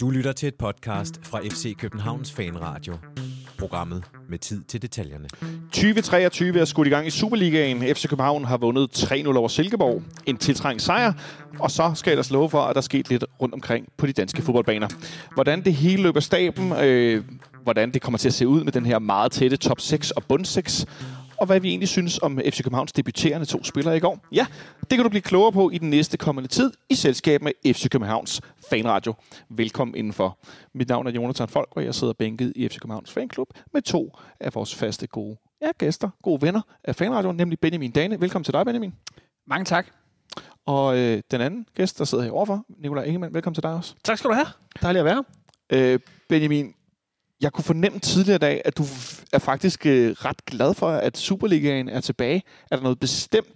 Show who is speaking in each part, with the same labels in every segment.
Speaker 1: Du lytter til et podcast fra FC Københavns Fanradio. Programmet med tid til detaljerne.
Speaker 2: 2023 er skudt i gang i Superligaen. FC København har vundet 3-0 over Silkeborg. En tiltrængt sejr. Og så skal jeg ellers love for, at der er sket lidt rundt omkring på de danske fodboldbaner. Hvordan det hele løber staben, øh, hvordan det kommer til at se ud med den her meget tætte top 6 og bund 6, og hvad vi egentlig synes om FC Københavns debuterende to spillere i går. Ja, det kan du blive klogere på i den næste kommende tid i selskab med FC Københavns Fanradio. Velkommen indenfor. Mit navn er Jonathan Folk, og jeg sidder bænket i FC Københavns Fanklub med to af vores faste gode ja, gæster, gode venner af Fanradio, nemlig Benjamin Dane. Velkommen til dig, Benjamin.
Speaker 3: Mange tak.
Speaker 2: Og øh, den anden gæst, der sidder her overfor, Nikolaj Ingemann. Velkommen til dig også.
Speaker 3: Tak skal du have. Dejligt at være.
Speaker 2: Øh, Benjamin, jeg kunne fornemme tidligere i dag, at du er faktisk øh, ret glad for, at Superligaen er tilbage. Er der noget bestemt,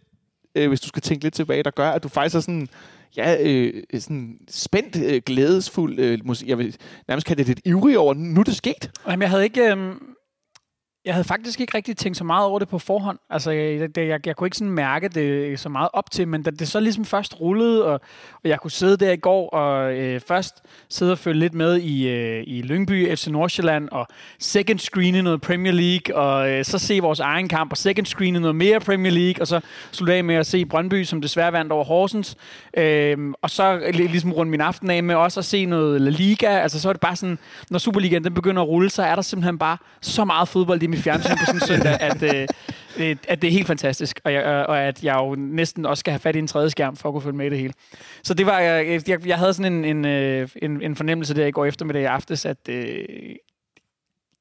Speaker 2: øh, hvis du skal tænke lidt tilbage, der gør, at du faktisk er sådan, ja, øh, sådan spændt, øh, glædesfuld, øh, måske, jeg vil nærmest kalde det lidt ivrig over, nu er det sket?
Speaker 3: Jamen, jeg havde ikke... Øh, jeg havde faktisk ikke rigtig tænkt så meget over det på forhånd. Altså, jeg, jeg, jeg kunne ikke sådan mærke det øh, så meget op til, men da det så ligesom først rullede, og, og jeg kunne sidde der i går og øh, først sidde og følge lidt med i, øh, i Lyngby, FC Nordsjælland, og second screen i noget Premier League, og øh, så se vores egen kamp, og second screen i noget mere Premier League, og så slutte af med at se Brøndby, som desværre vandt over Horsens, øh, og så ligesom rundt min aften af med også at se noget La Liga, altså så er det bare sådan, når Superligaen den begynder at rulle, så er der simpelthen bare så meget fodbold i mit fjernsyn på sådan en søndag, at, øh, øh, at det er helt fantastisk, og, jeg, øh, og at jeg jo næsten også skal have fat i en tredje skærm for at kunne følge med i det hele. Så det var, øh, jeg, jeg, jeg havde sådan en, en, en, en fornemmelse der i går eftermiddag i aftes, at, øh,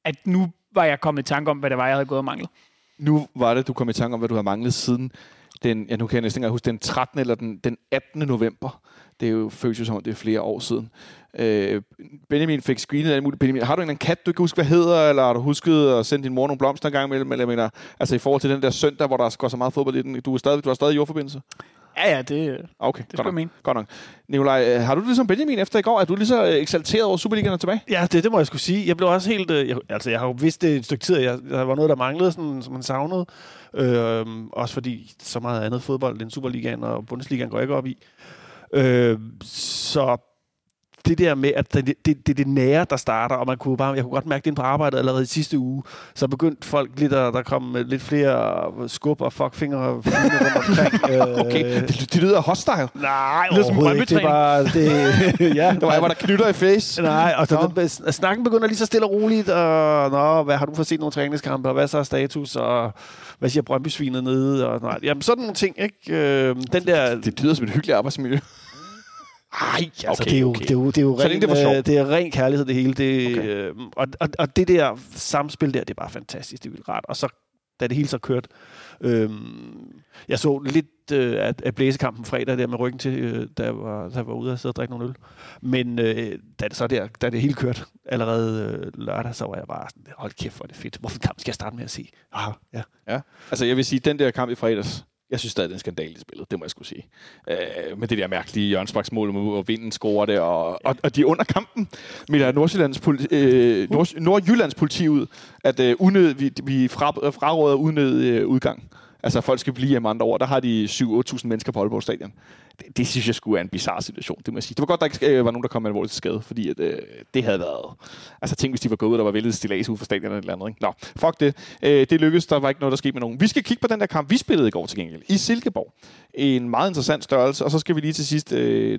Speaker 3: at nu var jeg kommet i tanke om, hvad det var, jeg havde gået og manglet.
Speaker 2: Nu var det, du kom i tanke om, hvad du havde manglet siden den, ja, nu kan jeg næsten ikke huske, den 13. eller den, den 18. november. Det er jo føles jo som om, det er flere år siden. Øh, Benjamin fik screenet alt muligt. Benjamin, har du en eller anden kat, du ikke huske, hvad hedder, eller har du husket at sende din mor nogle blomster en gang imellem? Eller, mener, altså i forhold til den der søndag, hvor der går så meget fodbold i den. Du er stadig, du har stadig jordforbindelse?
Speaker 3: Ja, ja, det,
Speaker 2: okay,
Speaker 3: det skal
Speaker 2: mene. Godt nok. Nikolaj, har du det ligesom Benjamin efter i går? Er du lige så eksalteret over Superligaen tilbage?
Speaker 4: Ja, det, det må jeg skulle sige. Jeg blev også helt... Øh, jeg, altså, jeg har jo vidst det et stykke tid, jeg, der var noget, der manglede, sådan, som man savnede. Øh, også fordi så meget andet fodbold end Superligaen og Bundesligaen går jeg ikke op i. Øh, så det der med, at det, det, det er det nære, der starter, og man kunne bare, jeg kunne godt mærke det på arbejdet allerede i sidste uge, så begyndte folk lidt, at der kom lidt flere skub og fuckfinger rundt omkring.
Speaker 2: okay, det, det lyder hostile.
Speaker 4: Nej, det overhovedet ikke. Det var, det, ja,
Speaker 2: det var, var der knytter i face.
Speaker 4: Nej, og så den, snakken begynder lige så stille og roligt, og nå, hvad har du for set nogle træningskampe, og hvad så er status, og hvad siger Brøndby-svinet nede, og nej, jamen sådan nogle ting, ikke? Øh,
Speaker 2: den der, det lyder som et hyggeligt arbejdsmiljø.
Speaker 4: Ej, altså, okay, det, er jo, okay. det, er jo, det er jo ren, det, øh, det er ren kærlighed, det hele. Det, okay. øh, og, og, og det der samspil der, det er bare fantastisk. Det er vildt rart. Og så, da det hele så kørt, øh, jeg så lidt øh, af, af blæsekampen fredag der med ryggen til, øh, da, jeg var, da jeg var ude og sidde og drikke nogle øl. Men øh, da det så der, da det hele kørt allerede øh, lørdag, så var jeg bare sådan, hold kæft, hvor er det fedt. Hvorfor kamp skal jeg starte med at sige?
Speaker 2: Aha, ja. ja. Altså jeg vil sige, den der kamp i fredags, jeg synes stadig, det er en skandal i spillet, det må jeg skulle sige. Øh, med det der mærkelige hjørnsbaksmål, hvor vinden scorer det, og, ja. og, og de under kampen melder Nordsjællands politi, øh, Nord, Nordjyllands politi ud, at øh, unød, vi, vi fra, fraråder unød øh, udgang. Altså, folk skal blive hjemme andre år. Der har de 7-8.000 mennesker på Aalborg Stadion. Det, det synes jeg skulle er en bizarre situation, det må jeg sige. Det var godt, der ikke øh, var nogen, der kom med alvorligt til skade, fordi at, øh, det havde været... Altså, tænk, hvis de var gået ud, der var væltet stilas ud for stadion eller, eller andet. Ikke? Nå, fuck det. Øh, det lykkedes. Der var ikke noget, der skete med nogen. Vi skal kigge på den der kamp, vi spillede i går til gengæld. I Silkeborg. En meget interessant størrelse. Og så skal vi lige til sidst... Øh,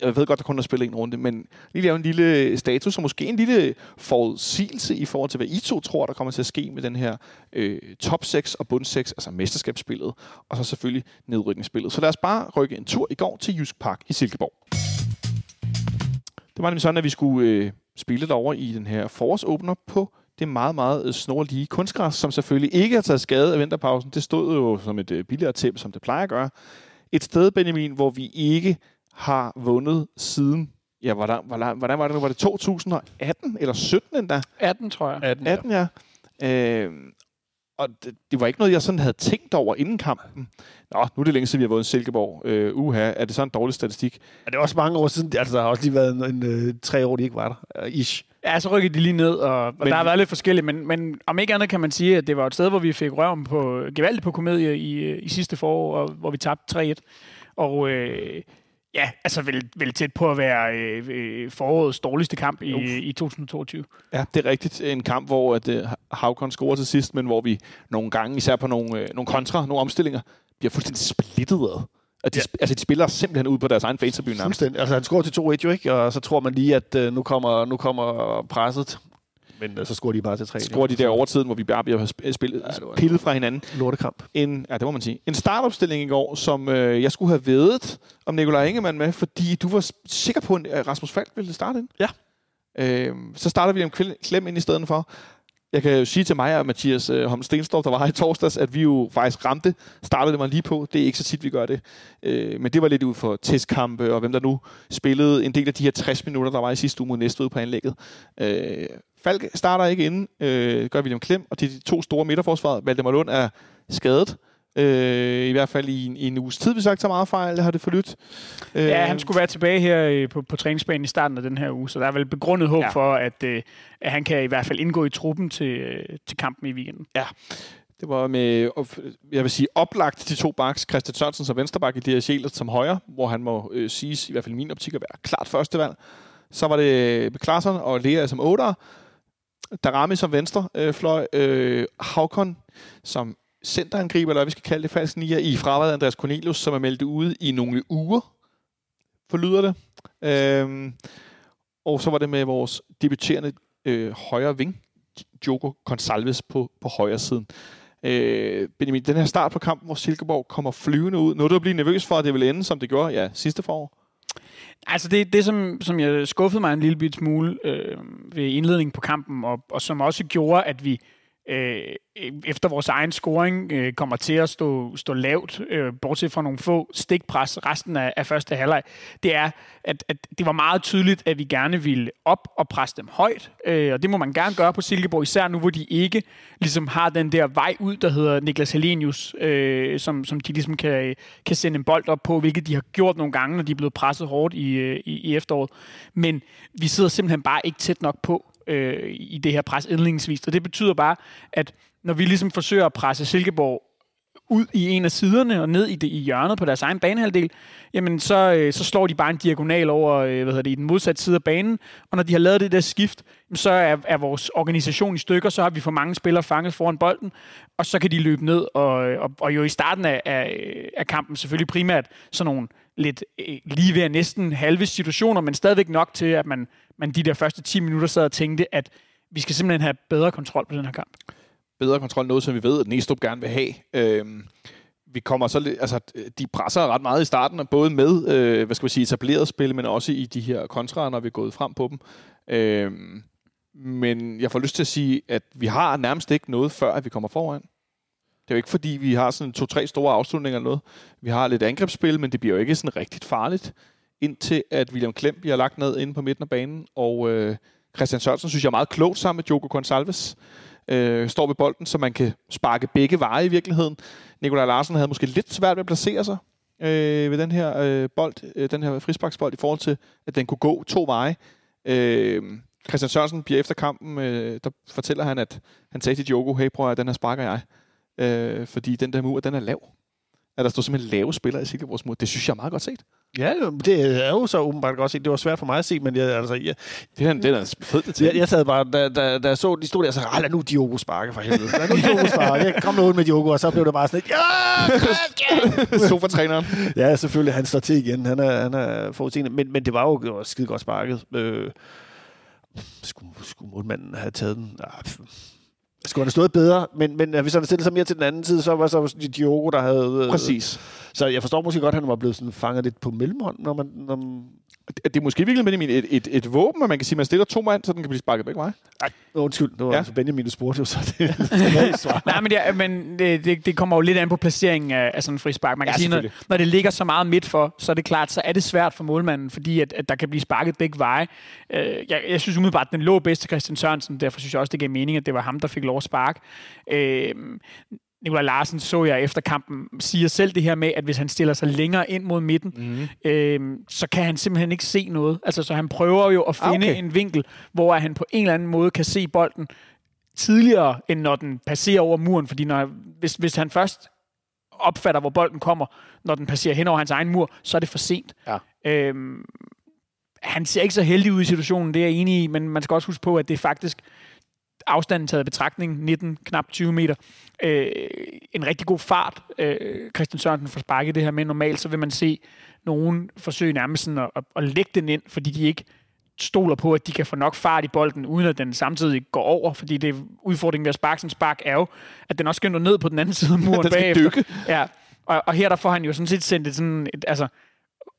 Speaker 2: jeg ved godt, der kun er spillet en runde, men lige lave en lille status, og måske en lille forudsigelse i forhold til, hvad I to tror, der kommer til at ske med den her øh, top 6 og bund 6, altså mesterskabsspillet, og så selvfølgelig nedrykningsspillet. Så lad os bare rykke en tur i går til Jysk Park i Silkeborg. Det var nemlig sådan, at vi skulle øh, spille derover i den her forårsåbner på det meget, meget øh, snorlige kunstgræs, som selvfølgelig ikke har taget skade af vinterpausen. Det stod jo som et øh, billigere tæppe, som det plejer at gøre. Et sted, Benjamin, hvor vi ikke har vundet siden Ja, hvordan, hvordan, hvordan var det? Var det 2018 eller 17 endda?
Speaker 3: 18, tror jeg.
Speaker 2: 18, 18 ja. ja. Øh, og det, det var ikke noget, jeg sådan havde tænkt over inden kampen. Nå, nu er det længe siden, vi har vundet Silkeborg. Øh, uha, er det så en dårlig statistik?
Speaker 4: Ja, det er også mange år siden. Altså, der har også lige været en, en, en øh, tre år, de ikke var der. Uh, ish.
Speaker 3: Ja, så rykkede de lige ned, og, og men, der har været lidt forskelligt, men, men om ikke andet kan man sige, at det var et sted, hvor vi fik røven på, gevaldigt på komedie i, i sidste forår, og, hvor vi tabte 3-1. Og øh, Ja, altså vel, vel tæt på at være øh, øh forårets dårligste kamp i, i 2022.
Speaker 2: Ja, det er rigtigt. En kamp, hvor at, uh, Havkon scorer til sidst, men hvor vi nogle gange, især på nogle, øh, nogle kontra, nogle omstillinger, bliver fuldstændig splittet ad. At de, ja. Altså, de spiller simpelthen ud på deres egen.
Speaker 4: Fuldstændig. Altså, han scorer til 2-1 jo ikke, og så tror man lige, at uh, nu, kommer, nu kommer presset men uh, så scorer de bare til 3.
Speaker 2: Scorer de der overtiden, hvor vi bare bliver spillet, ja, pillet fra hinanden.
Speaker 4: Lortekamp.
Speaker 2: En, ja, det må man sige. En startopstilling i går, som øh, jeg skulle have vedet om Nikolaj Ingemann med, fordi du var sikker på, at Rasmus Falk ville starte ind.
Speaker 4: Ja.
Speaker 2: Øh, så starter vi om Klem ind i stedet for. Jeg kan jo sige til mig og Mathias øh, Holm Stenstorff, der var her i torsdags, at vi jo faktisk ramte, startede det mig lige på. Det er ikke så tit, vi gør det. Øh, men det var lidt ud for testkampe, og hvem der nu spillede en del af de her 60 minutter, der var i sidste uge mod Næstved på anlægget. Øh, Falk starter ikke inden, øh, gør William Klem, og de to store midterforsvar, Valdemar Lund er skadet. Øh, I hvert fald i en, i en uges tid, hvis jeg ikke tager meget fejl, har det forlydt.
Speaker 3: Øh, ja, han skulle være tilbage her øh, på, på træningsbanen i starten af den her uge, så der er vel begrundet håb ja. for, at, øh, at han kan i hvert fald indgå i truppen til, øh, til kampen i weekenden.
Speaker 2: Ja, det var med, jeg vil sige, oplagt de to baks, Christian Sørensen som vensterbak, Elias Sjælert som højre, hvor han må øh, siges, i hvert fald i min optik, at være klart førstevalg. Så var det Klaarsson og Lea som otter, Darami som venstre øh, fløj, øh, Havkon som centerangriber, eller hvad vi skal kalde det, falsk nier, i fraværet Andreas Cornelius, som er meldt ude i nogle uger, forlyder det. Øhm, og så var det med vores debuterende øh, højre ving, Joko Gonsalves på, på højre siden. Øh, Benjamin, den her start på kampen, hvor Silkeborg kommer flyvende ud, noget du blive nervøs for, at det vil ende, som det gjorde ja, sidste forår?
Speaker 3: Altså det, det som, som jeg skuffede mig en lille bit smule øh, ved indledningen på kampen, og, og som også gjorde, at vi øh, efter vores egen scoring øh, kommer til at stå, stå lavt, øh, bortset fra nogle få stikpres resten af, af første halvleg, det er, at, at det var meget tydeligt, at vi gerne ville op og presse dem højt, øh, og det må man gerne gøre på Silkeborg, især nu, hvor de ikke ligesom har den der vej ud, der hedder Niklas Helenius, øh, som, som de ligesom kan, kan sende en bold op på, hvilket de har gjort nogle gange, når de er blevet presset hårdt i, øh, i, i efteråret. Men vi sidder simpelthen bare ikke tæt nok på øh, i det her pres indledningsvis. Og det betyder bare, at når vi ligesom forsøger at presse Silkeborg ud i en af siderne og ned i, det, i hjørnet på deres egen banehalvdel, jamen så, øh, så slår de bare en diagonal over øh, hvad hedder det, i den modsatte side af banen. Og når de har lavet det der skift, så er, er vores organisation i stykker, så har vi for mange spillere fanget foran bolden, og så kan de løbe ned. Og, og, og jo i starten af, af, af kampen selvfølgelig primært sådan nogle lidt øh, lige ved næsten halve situationer, men stadigvæk nok til, at man, man de der første 10 minutter sad og tænkte, at vi skal simpelthen have bedre kontrol på den her kamp.
Speaker 2: Bedre kontrol, noget som vi ved, at Næstrup gerne vil have. Øhm, vi kommer så lidt, altså, de presser ret meget i starten, både med, øh, hvad skal vi sige, etableret spil, men også i de her kontraer, når vi er gået frem på dem. Øhm, men jeg får lyst til at sige, at vi har nærmest ikke noget, før at vi kommer foran. Det er jo ikke, fordi vi har sådan to-tre store afslutninger eller noget. Vi har lidt angrebsspil, men det bliver jo ikke sådan rigtigt farligt, indtil at William Klem bliver lagt ned inde på midten af banen, og øh, Christian Sørensen synes jeg er meget klogt sammen med Joko Gonsalves. Øh, står ved bolden, så man kan sparke begge veje i virkeligheden. Nikolaj Larsen havde måske lidt svært ved at placere sig øh, ved den her øh, bold, øh, den her frisparksbold, i forhold til, at den kunne gå to veje. Øh, Christian Sørensen bliver efter kampen, øh, der fortæller han, at han sagde til Joko, hey prøv at den her sparker jeg øh, fordi den der mur, den er lav. At der står simpelthen lave spillere i Silkeborgs mur. Det synes jeg er meget godt set.
Speaker 4: Ja, det er jo så åbenbart godt set. Det var svært for mig at se, men jeg, altså... Jeg,
Speaker 2: det er, det er til.
Speaker 4: Jeg, jeg sad bare, da, da, da jeg så, de stod der sagde, lad nu Diogo sparke for helvede. Lad nu Diogo sparke. Kom nu ud med Diogo, og så blev det bare sådan
Speaker 2: et, ja, Sofa-træneren.
Speaker 4: ja, selvfølgelig. Han står til igen. Han er, han er forudseende. Men, men det var jo skide godt sparket. Øh, skulle, skulle målmanden have taget den? Ah, skulle have stået bedre, men, men hvis han stillet sig mere til den anden side, så var så Diogo, der havde...
Speaker 2: Øh, Præcis.
Speaker 4: Så jeg forstår måske godt, at han var blevet sådan fanget lidt på mellemhånd, når man... Når
Speaker 2: det er måske virkelig Benjamin et, et, et våben, at man kan sige, at man stiller to mand, så den kan blive sparket begge veje.
Speaker 4: Nej, undskyld. Det var ja. altså Benjamin, du spurgte jo, så det,
Speaker 3: det Nej, men, det, men det, det, kommer jo lidt an på placeringen af, af sådan en frispark. Man kan ja, sige, når, når det ligger så meget midt for, så er det klart, så er det svært for målmanden, fordi at, at der kan blive sparket begge veje. Uh, jeg, jeg synes umiddelbart, at den lå bedst til Christian Sørensen, derfor synes jeg også, det gav mening, at det var ham, der fik lov at sparke. Uh, Nikolaj Larsen så jeg efter kampen siger selv det her med, at hvis han stiller sig længere ind mod midten, mm. øh, så kan han simpelthen ikke se noget. Altså, så han prøver jo at ah, finde okay. en vinkel, hvor han på en eller anden måde kan se bolden tidligere, end når den passerer over muren. Fordi når, hvis, hvis han først opfatter, hvor bolden kommer, når den passerer hen over hans egen mur, så er det for sent.
Speaker 2: Ja.
Speaker 3: Øhm, han ser ikke så heldig ud i situationen, det er jeg enig i, men man skal også huske på, at det faktisk afstanden taget i betragtning, 19, knap 20 meter. Øh, en rigtig god fart, øh, Christian Sørensen får sparket det her med. Normalt så vil man se nogen forsøge nærmest sådan at, at, at lægge den ind, fordi de ikke stoler på, at de kan få nok fart i bolden, uden at den samtidig går over, fordi det udfordringen ved at sparke sådan spark er jo, at den også skal nå ned på den anden side af muren
Speaker 2: ja,
Speaker 3: bagefter.
Speaker 2: Dykke.
Speaker 3: Ja, og, og her der får han jo sådan set sendt et sådan, et, altså,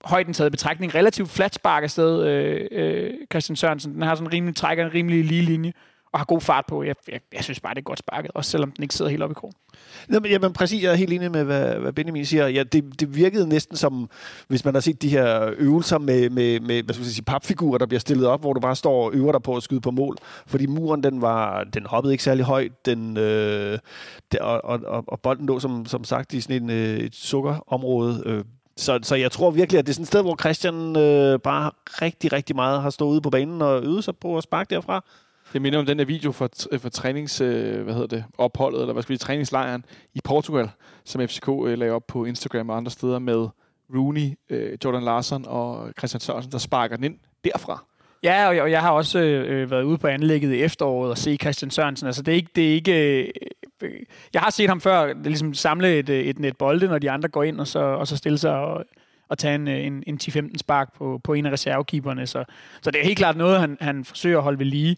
Speaker 3: højden taget i betragtning, relativt flat spark afsted, øh, øh, Christian Sørensen. Den har sådan rimelig, trækker en rimelig lige linje og har god fart på. Jeg, jeg, jeg synes bare, det er godt sparket, også selvom den ikke sidder helt oppe i krogen.
Speaker 4: Jamen, jamen præcis, jeg er helt enig med, hvad, hvad Benjamin siger. Ja, det, det virkede næsten som, hvis man har set de her øvelser med, med, med hvad skal jeg sige, papfigurer, der bliver stillet op, hvor du bare står og øver dig på at skyde på mål. Fordi muren, den, var, den hoppede ikke særlig højt, den, øh, der, og, og, og, bolden lå som, som sagt i sådan en, øh, et sukkerområde. Øh, så, så jeg tror virkelig, at det er sådan et sted, hvor Christian øh, bare rigtig, rigtig meget har stået ude på banen og øvet sig på at sparke derfra.
Speaker 2: Det minder om den der video for, for trænings, øh, hvad hedder det, opholdet, eller hvad skal vi træningslejren i Portugal, som FCK øh, lagde op på Instagram og andre steder med Rooney, øh, Jordan Larsen og Christian Sørensen, der sparker den ind derfra.
Speaker 3: Ja, og jeg, og jeg har også øh, øh, været ude på anlægget i efteråret og se Christian Sørensen. Altså, det er ikke... Det er ikke øh, jeg har set ham før ligesom samle et, øh, et net bolde, når de andre går ind, og så, og så stille sig og, og tage en, øh, en, en 10-15 spark på, på en af reservekeeperne. Så, så det er helt klart noget, han, han forsøger at holde ved lige.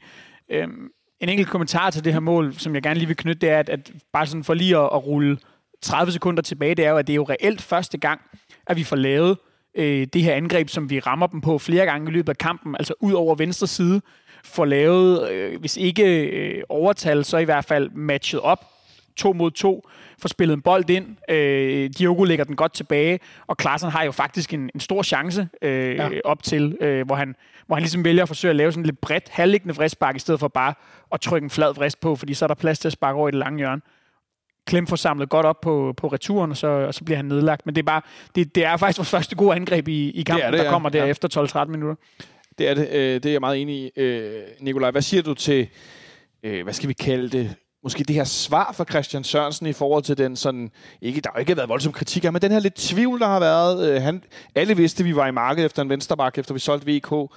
Speaker 3: Øhm, en enkelt kommentar til det her mål, som jeg gerne lige vil knytte, det er, at, at bare sådan for lige at, at rulle 30 sekunder tilbage, det er jo, at det er jo reelt første gang, at vi får lavet øh, det her angreb, som vi rammer dem på flere gange i løbet af kampen, altså ud over venstre side, får lavet, øh, hvis ikke øh, overtal, så i hvert fald matchet op, to mod to, får spillet en bold ind, øh, Diogo lægger den godt tilbage, og Klaassen har jo faktisk en, en stor chance øh, ja. op til, øh, hvor han hvor han ligesom vælger at forsøge at lave sådan lidt bredt, halvliggende fristspark, i stedet for bare at trykke en flad frist på, fordi så er der plads til at sparke over i det lange hjørne. Klem får samlet godt op på, på returen, og så, og så bliver han nedlagt. Men det er, bare, det, det er faktisk vores første gode angreb i, i kampen, det det, der ja. kommer der ja. efter 12-13 minutter.
Speaker 2: Det er det. Øh, det er jeg meget enig i. Øh, Nikolaj, hvad siger du til, øh, hvad skal vi kalde det, måske det her svar fra Christian Sørensen i forhold til den sådan, ikke, der har ikke været voldsom kritik af, men den her lidt tvivl, der har været. Øh, han, alle vidste, at vi var i markedet efter en vensterbak, efter vi solgte VK.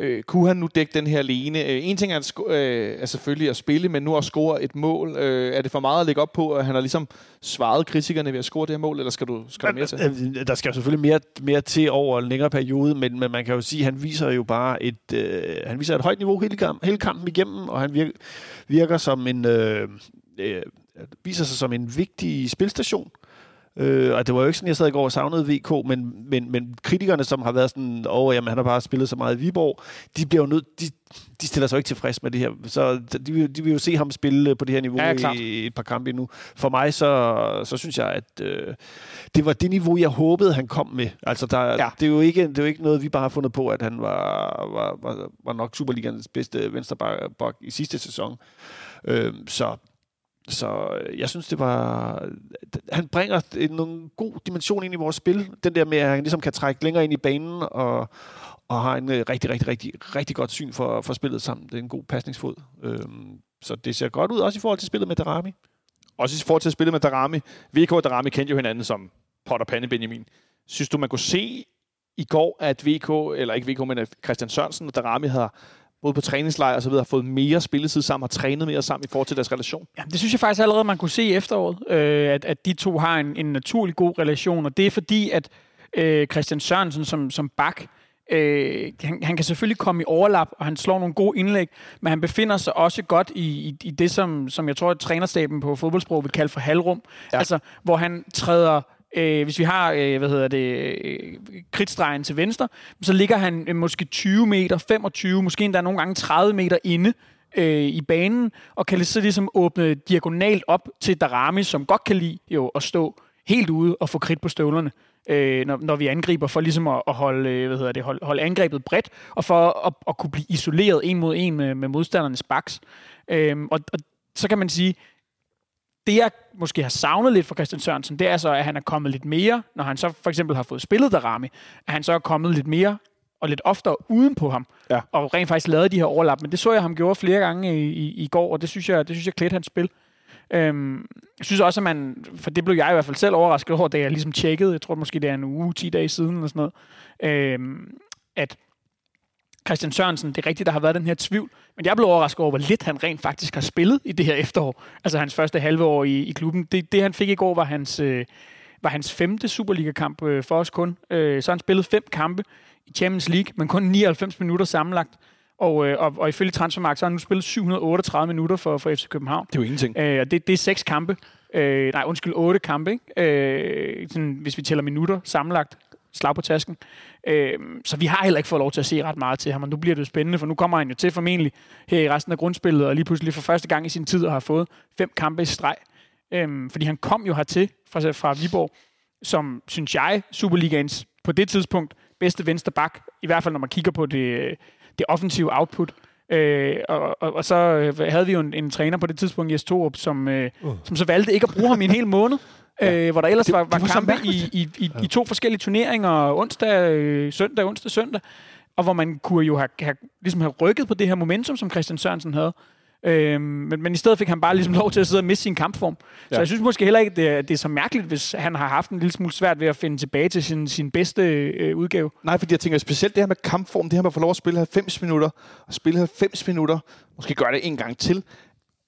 Speaker 2: Øh, kunne han nu dække den her alene? Øh, en ting er, at, øh, er selvfølgelig at spille, men nu at score et mål. Øh, er det for meget at lægge op på, at han har ligesom svaret kritikerne ved at score det her mål, eller skal du skal der mere
Speaker 4: til? Øh, øh, der skal selvfølgelig mere, mere til over en længere periode, men, men man kan jo sige, at han viser jo bare et, øh, han viser et højt niveau hele, kamp, hele kampen igennem, og han virker, virker som en... Øh, øh, viser sig som en vigtig spilstation. Øh, og det var jo ikke sådan, jeg sad i går og savnede VK, men, men, men kritikerne, som har været sådan, åh, oh, jamen, han har bare spillet så meget i Viborg, de bliver jo nødt, de, de stiller sig jo ikke tilfreds med det her. Så de, de vil jo se ham spille på det her niveau ja, i et par kampe endnu. For mig, så, så synes jeg, at øh, det var det niveau, jeg håbede, han kom med. Altså, der, ja. det, er jo ikke, det er jo ikke noget, vi bare har fundet på, at han var, var, var, var nok Superligans bedste venstreback i sidste sæson. Øh, så så øh, jeg synes, det var... Øh, han bringer en god dimension ind i vores spil. Den der med, at han ligesom kan trække længere ind i banen og, og har en øh, rigtig, rigtig, rigtig, rigtig godt syn for, for spillet sammen. Det er en god pasningsfod. Øhm, så det ser godt ud, også i forhold til spillet med Darami.
Speaker 2: Også i forhold til spillet med Darami. VK og Darami kendte jo hinanden som pot og pande, Benjamin. Synes du, man kunne se i går, at VK, eller ikke VK, men at Christian Sørensen og Darami havde både på træningslejr og så videre, har fået mere spilletid sammen, har trænet mere sammen i forhold til deres relation?
Speaker 3: Ja, det synes jeg faktisk allerede, man kunne se i efteråret, øh, at, at de to har en, en naturlig god relation, og det er fordi, at øh, Christian Sørensen som, som bak, Øh, han, han kan selvfølgelig komme i overlap, og han slår nogle gode indlæg, men han befinder sig også godt i, i, i det, som, som jeg tror, at trænerstaben på fodboldsprog vil kalde for halvrum. Ja. Altså, hvor han træder Øh, hvis vi har, øh, hvad hedder det, øh, kridtstregen til venstre, så ligger han øh, måske 20 meter, 25, måske endda nogle gange 30 meter inde øh, i banen, og kan så ligesom åbne diagonalt op til Darami, som godt kan lide jo at stå helt ude og få kridt på støvlerne, øh, når, når vi angriber, for ligesom at, at holde, øh, hvad hedder det, holde, holde angrebet bredt, og for at, at kunne blive isoleret en mod en med, med modstandernes baks. Øh, og, og så kan man sige, det jeg måske har savnet lidt fra Christian Sørensen, det er så, at han er kommet lidt mere, når han så for eksempel har fået spillet Darami, at han så er kommet lidt mere og lidt oftere uden på ham, ja. og rent faktisk lavet de her overlap. Men det så jeg ham gjorde flere gange i, i, i går, og det synes jeg, det synes jeg klædte hans spil. Øhm, jeg synes også, at man, for det blev jeg i hvert fald selv overrasket over, da jeg ligesom tjekkede, jeg tror måske det er en uge, 10 dage siden eller sådan noget, øhm, at Christian Sørensen, det er rigtigt, der har været den her tvivl, men jeg blev overrasket over, hvor lidt han rent faktisk har spillet i det her efterår. Altså hans første halve år i, i klubben. Det, det, han fik i går, var hans, øh, var hans femte Superliga-kamp øh, for os kun. Øh, så han spillet fem kampe i Champions League, men kun 99 minutter sammenlagt. Og, øh, og, og ifølge Transfermarkt, så har han nu spillet 738 minutter for, for FC København.
Speaker 2: Det er jo ingenting.
Speaker 3: Øh, og det, det er seks kampe. Øh, nej, undskyld, otte kampe, ikke? Øh, sådan, hvis vi tæller minutter sammenlagt. Slag på tasken. Øh, så vi har heller ikke fået lov til at se ret meget til ham, og nu bliver det jo spændende, for nu kommer han jo til formentlig her i resten af grundspillet, og lige pludselig for første gang i sin tid har fået fem kampe i streg. Øh, fordi han kom jo hertil fra, fra Viborg, som, synes jeg, Superligaens på det tidspunkt bedste venstre bak, i hvert fald når man kigger på det, det offensive output. Øh, og, og, og så øh, havde vi jo en, en træner på det tidspunkt, Jes Torup, som, øh, uh. som så valgte ikke at bruge ham i en hel måned. Ja. øh, hvor der ellers det, var, var, var kampe i, i, i, i to forskellige turneringer, onsdag, øh, søndag, onsdag, søndag, og hvor man kunne jo have, have, ligesom have rykket på det her momentum, som Christian Sørensen havde. Øhm, men, men i stedet fik han bare ligesom lov til at sidde og miste sin kampform. Ja. Så jeg synes måske heller ikke, det er, det er så mærkeligt, hvis han har haft en lille smule svært ved at finde tilbage til sin, sin bedste øh, udgave.
Speaker 2: Nej, fordi jeg tænker specielt det her med kampform, det her med at få lov at spille 90 minutter, og spille 90 minutter, måske gøre det en gang til,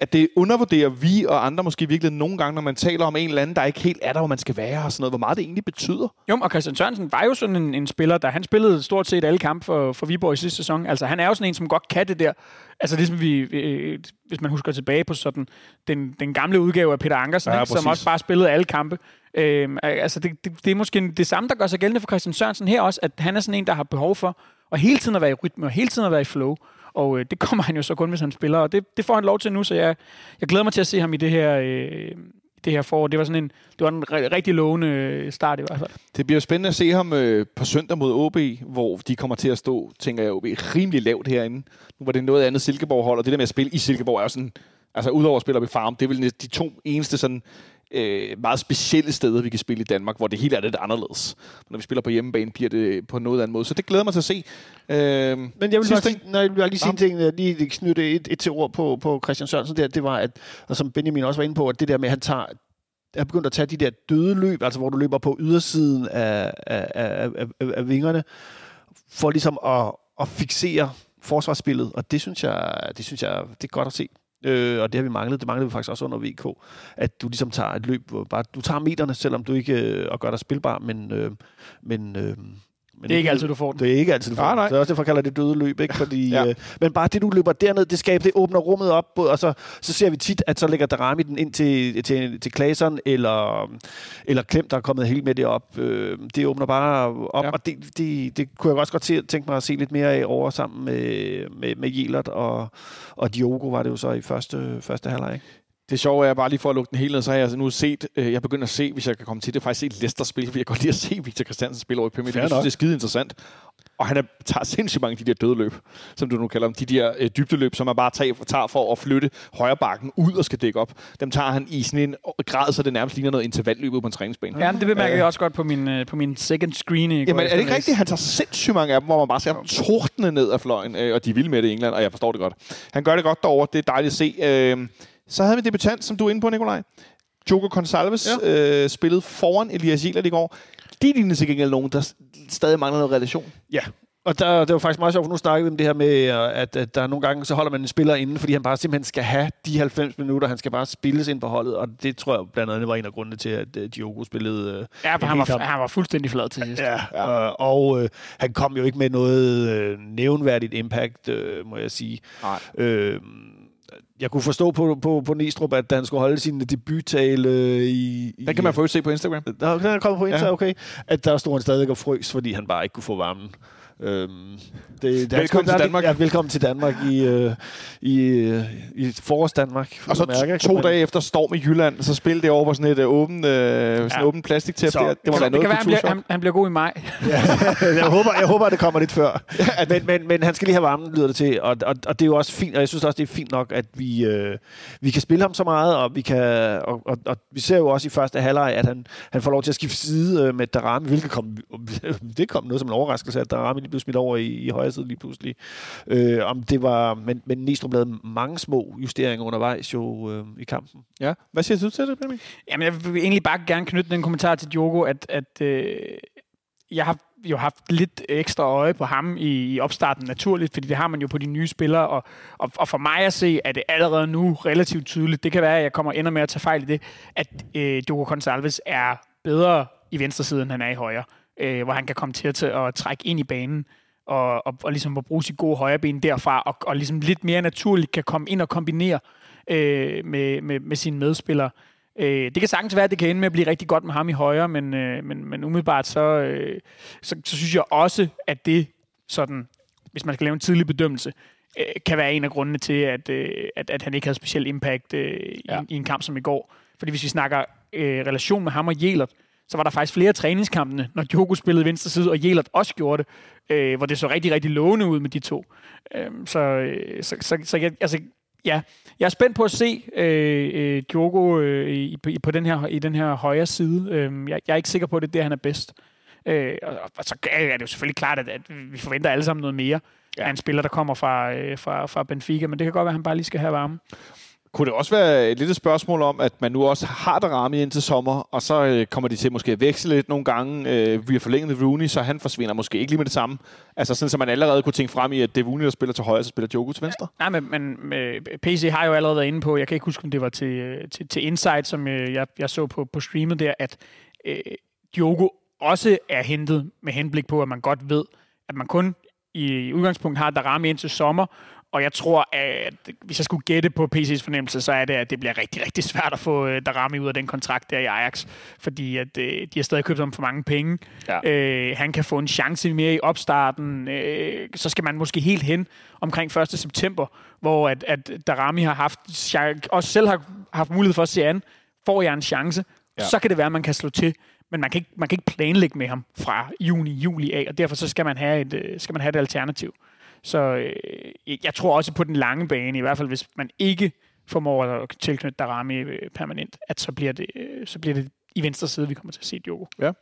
Speaker 2: at det undervurderer vi og andre måske virkelig nogle gange, når man taler om en eller anden, der ikke helt er der, hvor man skal være og sådan noget, hvor meget det egentlig betyder.
Speaker 3: Jo, og Christian Sørensen var jo sådan en, en spiller, der han spillede stort set alle kampe for, for Viborg i sidste sæson. Altså han er jo sådan en, som godt kan det der. Altså ligesom vi, øh, hvis man husker tilbage på sådan den, den gamle udgave af Peter Ankersen, ja, ikke, som også bare spillede alle kampe. Øh, altså det, det, det er måske det samme, der gør sig gældende for Christian Sørensen her også, at han er sådan en, der har behov for at hele tiden at være i rytme og hele tiden at være i flow. Og øh, det kommer han jo så kun, hvis han spiller, og det, det får han lov til nu, så jeg, jeg glæder mig til at se ham i det her, øh, det her forår. Det var sådan en, det var en rigtig lovende øh, start i hvert fald.
Speaker 2: Det bliver spændende at se ham øh, på søndag mod OB, hvor de kommer til at stå, tænker jeg, OB rimelig lavt herinde. Nu var det noget andet Silkeborg-hold, og det der med at spille i Silkeborg er jo sådan, altså udover at spille op i Farm, det er vel de to eneste sådan øh, meget specielle steder, vi kan spille i Danmark, hvor det hele er lidt anderledes. Når vi spiller på hjemmebane, bliver det på noget andet måde. Så det glæder mig til at se.
Speaker 4: Øh, Men jeg vil, bare, sige, nej, jeg vil lige sige en ting, lige knytte et, et til ord på, på Christian Sørensen der, det var, at, og som Benjamin også var inde på, at det der med, at han tager er begyndt at tage de der døde løb, altså hvor du løber på ydersiden af, af, af, af, af vingerne, for ligesom at, at fixere forsvarsspillet, og det synes jeg, det synes jeg, det er godt at se. Øh, og det har vi manglet. Det manglede vi faktisk også under VK. At du ligesom tager et løb, hvor bare, du tager meterne, selvom du ikke øh, og gør dig spilbar, men, øh, men øh,
Speaker 3: men det er ikke altid, du får den.
Speaker 4: Det er ikke altid, du får ah, nej. den. Det er også derfor, jeg kalder det døde løb. Ikke? Fordi, ja. øh, men bare det, du løber derned, det skaber, det åbner rummet op, og så, så ser vi tit, at så lægger Darami den ind til, til, til Klaseren, eller, eller Klem, der er kommet helt med det op. Øh, det åbner bare op, ja. og det, det, det kunne jeg også godt se, tænke mig at se lidt mere af over sammen med, med, med Jelert og, og Diogo var det jo så i første, første halvleg.
Speaker 2: Det sjove er bare lige for at lukke den hele ned, så har jeg altså nu set, øh, jeg begynder at se, hvis jeg kan komme til det, faktisk set Leicester spille, fordi jeg godt lide at se Victor Christiansen spille over i Premier League. Jeg synes, det er skide interessant. Og han er, tager sindssygt mange af de der døde løb, som du nu kalder dem. De der øh, dybdeløb, som man bare tager, tager for at flytte højre bakken ud og skal dække op. Dem tager han i sådan en grad, så det nærmest ligner noget intervalløb på en træningsbane.
Speaker 3: Ja, det bemærker øh. jeg også godt på min, øh, på min second screen.
Speaker 2: Jamen, er det ikke rigtigt? Han tager sindssygt mange af dem, hvor man bare ser ham tordne ned af fløjen, øh, og de vil med det i England, og jeg forstår det godt. Han gør det godt derovre, det er dejligt at se. Øh, så havde vi debutant, som du er inde på, Nikolaj. Jogo Gonsalves ja. øh, spillede foran Elias Jelert i går. De lignede til gengæld nogen, der stadig mangler noget relation.
Speaker 4: Ja, og der, det var faktisk meget sjovt, for nu snakkede vi om det her med, at, at der nogle gange, så holder man en spiller inden, fordi han bare simpelthen skal have de 90 minutter, han skal bare spilles ind på holdet, og det tror jeg blandt andet var en af grundene til, at uh, Diogo spillede... Uh,
Speaker 3: ja, for han var, han var fuldstændig flad til sidst.
Speaker 4: Ja, ja. og, og uh, han kom jo ikke med noget uh, nævnværdigt impact, uh, må jeg sige. Nej. Uh, jeg kunne forstå på, på, på Næstrup, at han skulle holde sin debuttale i...
Speaker 2: Den kan man få se på Instagram.
Speaker 4: Der, den er kommet på Instagram, ja. okay. At der stod han stadig og frøs, fordi han bare ikke kunne få varmen. Øhm,
Speaker 2: det, det velkommen til Danmark.
Speaker 4: Ja, velkommen til Danmark i, øh, i, øh, i forårs Danmark.
Speaker 2: Og så mærke, to dage efter storm i Jylland, så spillede det over på sådan et uh, åben, uh, sådan ja. åben plastiktæppe. Det,
Speaker 3: det, må være noget kan være, han bliver, han, han bliver god i maj.
Speaker 4: ja, jeg, håber, jeg håber, det kommer lidt før. men, men, men han skal lige have varmen, lyder det til. Og, og, og det er jo også fint, og jeg synes også, det er fint nok, at vi, øh, vi kan spille ham så meget, og vi, kan, og, og, og vi ser jo også i første halvleg, at han, han får lov til at skifte side øh, med Darami, hvilket kom, det kom noget som en overraskelse, at Darami blev smidt over i, i højre side lige pludselig. Øh, om det var, men, men Næstrup lavede mange små justeringer undervejs jo øh, i kampen.
Speaker 2: Ja, hvad siger du til det, Benjamin?
Speaker 3: Jamen, jeg vil egentlig bare gerne knytte den kommentar til Diogo, at, at øh, jeg har jo haft lidt ekstra øje på ham i, i opstarten naturligt, fordi det har man jo på de nye spillere, og, og, og for mig at se, er det allerede nu relativt tydeligt, det kan være, at jeg kommer ender med at tage fejl i det, at øh, Diogo Gonçalves er bedre i venstre side, end han er i højre, øh, hvor han kan komme til at, at trække ind i banen, og, og, og ligesom at bruge sit gode højre ben derfra, og, og ligesom lidt mere naturligt kan komme ind og kombinere øh, med, med, med sine medspillere. Øh, det kan sagtens være, at det kan ende med at blive rigtig godt med ham i højre, men, øh, men, men umiddelbart så, øh, så, så synes jeg også, at det sådan, hvis man skal lave en tidlig bedømmelse, øh, kan være en af grundene til, at, øh, at, at han ikke havde speciel impact øh, ja. i, i en kamp som i går. Fordi hvis vi snakker øh, relation med ham og Jelert, så var der faktisk flere træningskampene, når Diogo spillede venstre side, og Jelert også gjorde det, øh, hvor det så rigtig, rigtig lovende ud med de to. Øh, så, så, så, så jeg, altså, ja, jeg er spændt på at se øh, øh, Diogo øh, i, i, på den her, i den her højre side. Øh, jeg, jeg er ikke sikker på, at det er der, han er bedst. Øh, og, og så er det jo selvfølgelig klart, at, at vi forventer alle sammen noget mere ja. af en spiller, der kommer fra, øh, fra, fra Benfica, men det kan godt være, at han bare lige skal have varme.
Speaker 2: Kunne det også være et lille spørgsmål om, at man nu også har Darami ind til sommer, og så øh, kommer de til måske at veksle lidt nogle gange. Øh, vi har forlænget Rooney, så han forsvinder måske ikke lige med det samme. Altså sådan, så man allerede kunne tænke frem i, at det er Rooney, der spiller til højre, så spiller Djokovic til venstre.
Speaker 3: Nej, men, men øh, PC har jo allerede været inde på, jeg kan ikke huske, om det var til, øh, til, til Insight, som øh, jeg, jeg så på, på streamet der, at øh, Diogo også er hentet med henblik på, at man godt ved, at man kun i udgangspunkt har Darami ind til sommer, og jeg tror, at hvis jeg skulle gætte på PC's fornemmelse, så er det, at det bliver rigtig, rigtig svært at få uh, Darami ud af den kontrakt der i Ajax. Fordi at, uh, de har stadig købt ham for mange penge. Ja. Uh, han kan få en chance mere i opstarten. Uh, så skal man måske helt hen omkring 1. september, hvor at, at Darami har haft, også selv har haft mulighed for at se an, får jeg en chance, ja. så kan det være, at man kan slå til men man kan, ikke, man kan ikke planlægge med ham fra juni, juli af, og derfor så skal man have et, skal man have et alternativ. Så øh, jeg tror også på den lange bane, i hvert fald hvis man ikke formår at tilknytte Darami øh, permanent, at så bliver det, øh, så bliver det i venstre side, vi kommer til at se Diogo.
Speaker 2: Ja,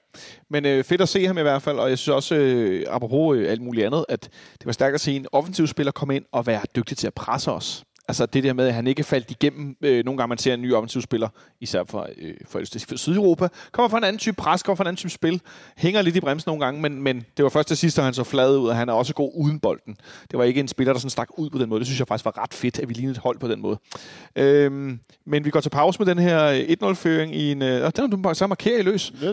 Speaker 2: men øh, fedt at se ham i hvert fald, og jeg synes også, øh, apropos øh, alt muligt andet, at det var stærkt at se en offensiv spiller komme ind og være dygtig til at presse os. Altså det der med, at han ikke er faldt igennem. Øh, nogle gange man ser en ny offensivspiller, især fra, øh, fra, fra Sydeuropa, kommer fra en anden type pres, kommer fra en anden type spil, hænger lidt i bremsen nogle gange, men, men det var først til sidst, at han så flad ud, og han er også god uden bolden. Det var ikke en spiller, der sådan stak ud på den måde. Det synes jeg faktisk var ret fedt, at vi lignede et hold på den måde. Øhm, men vi går til pause med den her 1-0-føring i en... Øh, den har du bare så markere i løs. ja,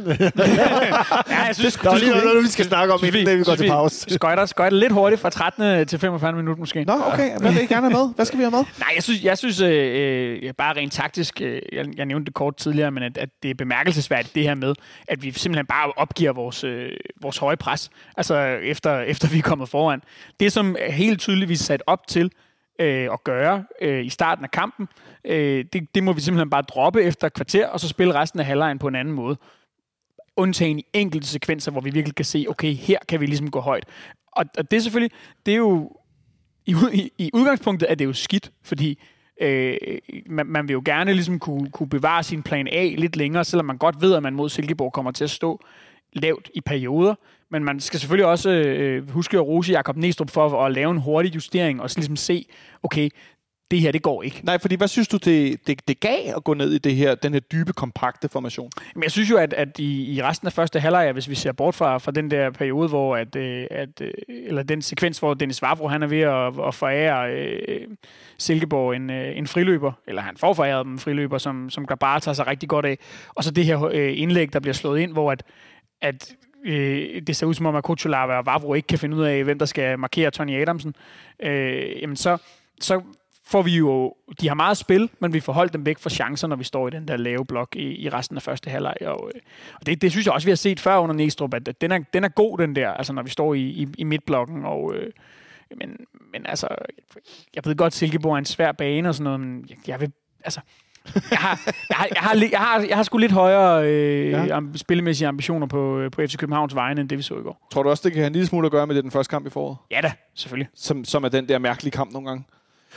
Speaker 4: jeg synes, det, der er lige noget, vi skal snakke om, inden vi går til pause.
Speaker 3: Skøjter, skøjter lidt hurtigt fra 13 til 45 minutter måske.
Speaker 2: Nå, okay. Hvad vil I gerne have med? Hvad skal vi have med?
Speaker 3: Nej, jeg synes, jeg synes øh, øh, bare rent taktisk, øh, jeg, jeg nævnte det kort tidligere, men at, at det er bemærkelsesværdigt det her med, at vi simpelthen bare opgiver vores, øh, vores høje pres, altså efter, efter vi er kommet foran. Det, som er helt tydeligvis sat op til øh, at gøre øh, i starten af kampen, øh, det, det må vi simpelthen bare droppe efter et kvarter, og så spille resten af halvlejen på en anden måde undtagen i enkelte sekvenser, hvor vi virkelig kan se, okay, her kan vi ligesom gå højt. Og, og det er selvfølgelig, det er jo i, i, i udgangspunktet er det jo skidt, fordi øh, man, man vil jo gerne ligesom kunne, kunne bevare sin plan A lidt længere, selvom man godt ved, at man mod Silkeborg kommer til at stå lavt i perioder. Men man skal selvfølgelig også øh, huske at rose Jakob Næstrup for at lave en hurtig justering og så ligesom se, okay, det her, det går ikke.
Speaker 2: Nej, fordi hvad synes du, det, det, det gav at gå ned i det her, den her dybe, kompakte formation?
Speaker 3: Men jeg synes jo, at, at i, i resten af første halvleg, hvis vi ser bort fra, fra den der periode, hvor at, øh, at, øh, eller den sekvens, hvor Dennis Vavro, han er ved at, at forære øh, Silkeborg en, øh, en friløber, eller han får foræret dem en friløber, som, som bare tager sig rigtig godt af. Og så det her øh, indlæg, der bliver slået ind, hvor at, at øh, det ser ud som om, at Kuchulava og Vavro ikke kan finde ud af, hvem der skal markere Tony Adamsen. Øh, jamen så, så får vi jo, de har meget spil, men vi får holdt dem væk fra chancer, når vi står i den der lave blok i, i resten af første halvleg. Og, øh, og det, det synes jeg også, vi har set før under Næstrup, at den er, den er god, den der, altså når vi står i, i, i midtblokken. Og, øh, men, men altså, jeg ved godt, Silkeborg er en svær bane og sådan noget, men jeg, jeg vil, altså, jeg har, jeg, har, jeg, har, jeg, har, jeg har sgu lidt højere øh, ja. spillemæssige ambitioner på, øh, på FC Københavns vegne, end det vi så i går.
Speaker 2: Tror du også, det kan have en lille smule at gøre med det den første kamp i foråret?
Speaker 3: Ja da, selvfølgelig.
Speaker 2: Som, som er den der mærkelige kamp nogle gange?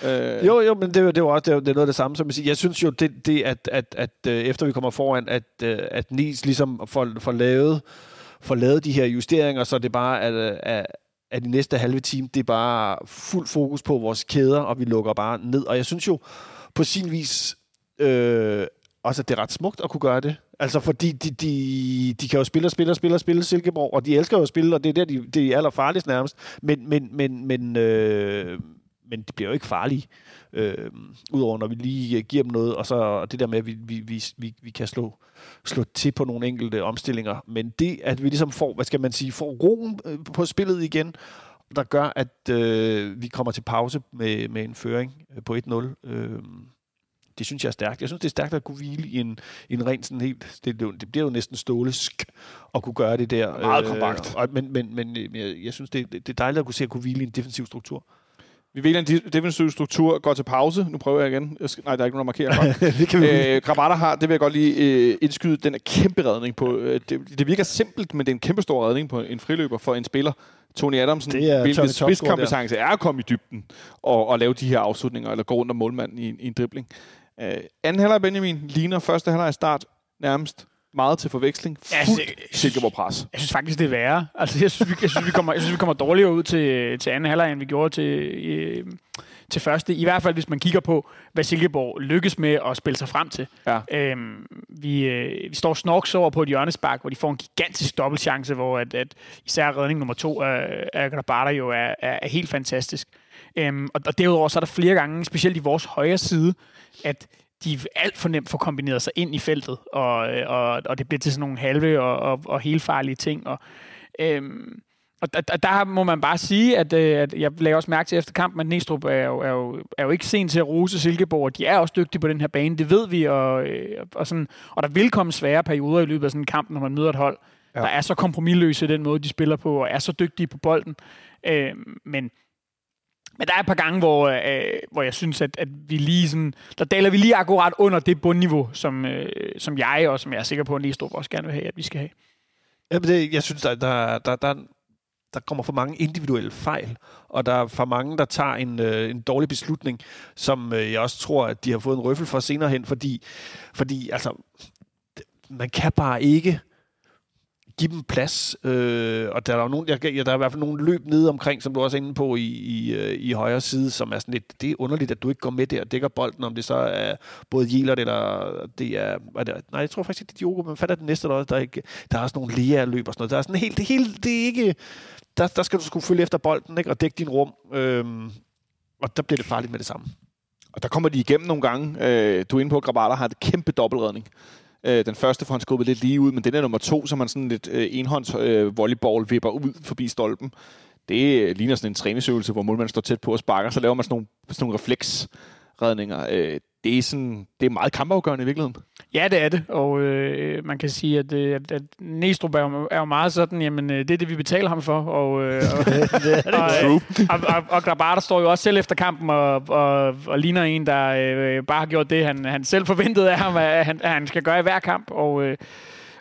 Speaker 4: Øh. Jo, jo, men det, det var det, det er noget af det samme. Som jeg, siger. jeg synes jo, det, det at, at, at, at efter vi kommer foran, at, øh, at Nis ligesom får, får, lavet, får lavet de her justeringer, så det bare er, er, af de næste halve time, det er bare fuld fokus på vores kæder, og vi lukker bare ned. Og jeg synes jo på sin vis øh, også, at det er ret smukt at kunne gøre det. Altså, fordi de, de, de kan jo spille og spille og spille og spille Silkeborg, og de elsker jo at spille, og det er der, de, de er allerfarligst nærmest. Men, men, men, men, øh, men de bliver jo ikke farlige. Øh, Udover når vi lige giver dem noget, og så det der med, at vi, vi, vi, vi, kan slå, slå til på nogle enkelte omstillinger. Men det, at vi ligesom får, hvad skal man sige, får roen øh, på spillet igen, der gør, at øh, vi kommer til pause med, med en føring øh, på 1-0. Øh, det synes jeg er stærkt. Jeg synes, det er stærkt at kunne hvile i en, i en ren sådan helt... Det, det bliver jo næsten stålesk at kunne gøre det der.
Speaker 2: Meget kompakt.
Speaker 4: Øh, men, men, men jeg, jeg synes, det, det er dejligt at kunne se at kunne hvile i en defensiv struktur.
Speaker 2: Vi vælger en defensiv struktur, går til pause. Nu prøver jeg igen. Jeg skal, nej, der er ikke nogen, der markerer det kan vi øh, har, det vil jeg godt lige øh, indskyde, den er kæmpe redning på. Øh, det, det, virker simpelt, men det er en kæmpe stor redning på en friløber for en spiller. Tony Adamsen, hvilket spidskompetence er at komme i dybden og, og lave de her afslutninger, eller gå rundt om målmanden i, i en dribling. Øh, anden halvleg Benjamin ligner første halvleg start nærmest meget til forveksling. Fuldt Silkeborg pres.
Speaker 3: Jeg synes faktisk, det er værre. Altså, jeg synes, vi, jeg synes, vi, kommer, jeg synes, vi kommer dårligere ud til, til anden halvleg, end vi gjorde til, øh, til første. I hvert fald, hvis man kigger på, hvad Silkeborg lykkes med at spille sig frem til. Ja. Øhm, vi, øh, vi står snorks over på et hjørnespark, hvor de får en gigantisk dobbeltchance, hvor at, at især redning nummer to af, af Grabata jo er, er, er helt fantastisk. Øhm, og, og derudover så er der flere gange, specielt i vores højre side, at de alt for nemt får kombineret sig ind i feltet, og, og, og det bliver til sådan nogle halve og, og, og helt farlige ting. Og, øhm, og der, der må man bare sige, at, øh, at jeg lagde også mærke til efter kampen, at Næstrup er jo, er, jo, er jo ikke sent til at rose Silkeborg. De er også dygtige på den her bane, det ved vi, og, øh, og, sådan, og der vil komme svære perioder i løbet af sådan en kamp, når man møder et hold, ja. der er så kompromilløse den måde, de spiller på, og er så dygtige på bolden. Øh, men men der er et par gange, hvor, øh, hvor jeg synes, at, at vi lige sådan, der daler vi lige akkurat under det bundniveau, som, øh, som jeg og som jeg er sikker på, at Næstrup også gerne vil have, at vi skal have.
Speaker 4: Jamen det, jeg synes, der, der, der, der, der kommer for mange individuelle fejl, og der er for mange, der tager en, øh, en dårlig beslutning, som øh, jeg også tror, at de har fået en røffel for senere hen, fordi, fordi altså, man kan bare ikke give dem plads. Øh, og der er, jo nogen, der, ja, der er i hvert fald nogle løb nede omkring, som du også er inde på i, i, øh, i højre side, som er sådan lidt, det er underligt, at du ikke går med der og dækker bolden, om det så er både Jelert eller det er, er det, nej, jeg tror faktisk ikke, det er Diogo, men fatter det næste, der, der, er, ikke, der er også nogle Lea-løb og sådan noget. Der er sådan helt, det, hele, det er ikke, der, der skal du skulle følge efter bolden, ikke, og dække din rum, Øh, og der bliver det farligt med det samme.
Speaker 2: Og der kommer de igennem nogle gange. Øh, du er inde på, at Grabata har et kæmpe dobbeltredning. Øh, den første får han skubbet lidt lige ud, men den er nummer to, som man sådan lidt øh, enhånds øh, volleyball vipper ud forbi stolpen. Det øh, ligner sådan en træningsøvelse, hvor målmanden står tæt på og sparker, så laver man sådan nogle, sådan nogle refleksredninger. Øh, det er, sådan, det er meget kampafgørende i virkeligheden.
Speaker 3: Ja, det er det, og øh, man kan sige, at, øh, at, at Næstrup er jo, er jo meget sådan, jamen, øh, det er det, vi betaler ham for, og, øh, og, og, og, og, og Grabata står jo også selv efter kampen og, og, og ligner en, der øh, bare har gjort det, han, han selv forventede af ham, at han, at han skal gøre i hver kamp, og øh,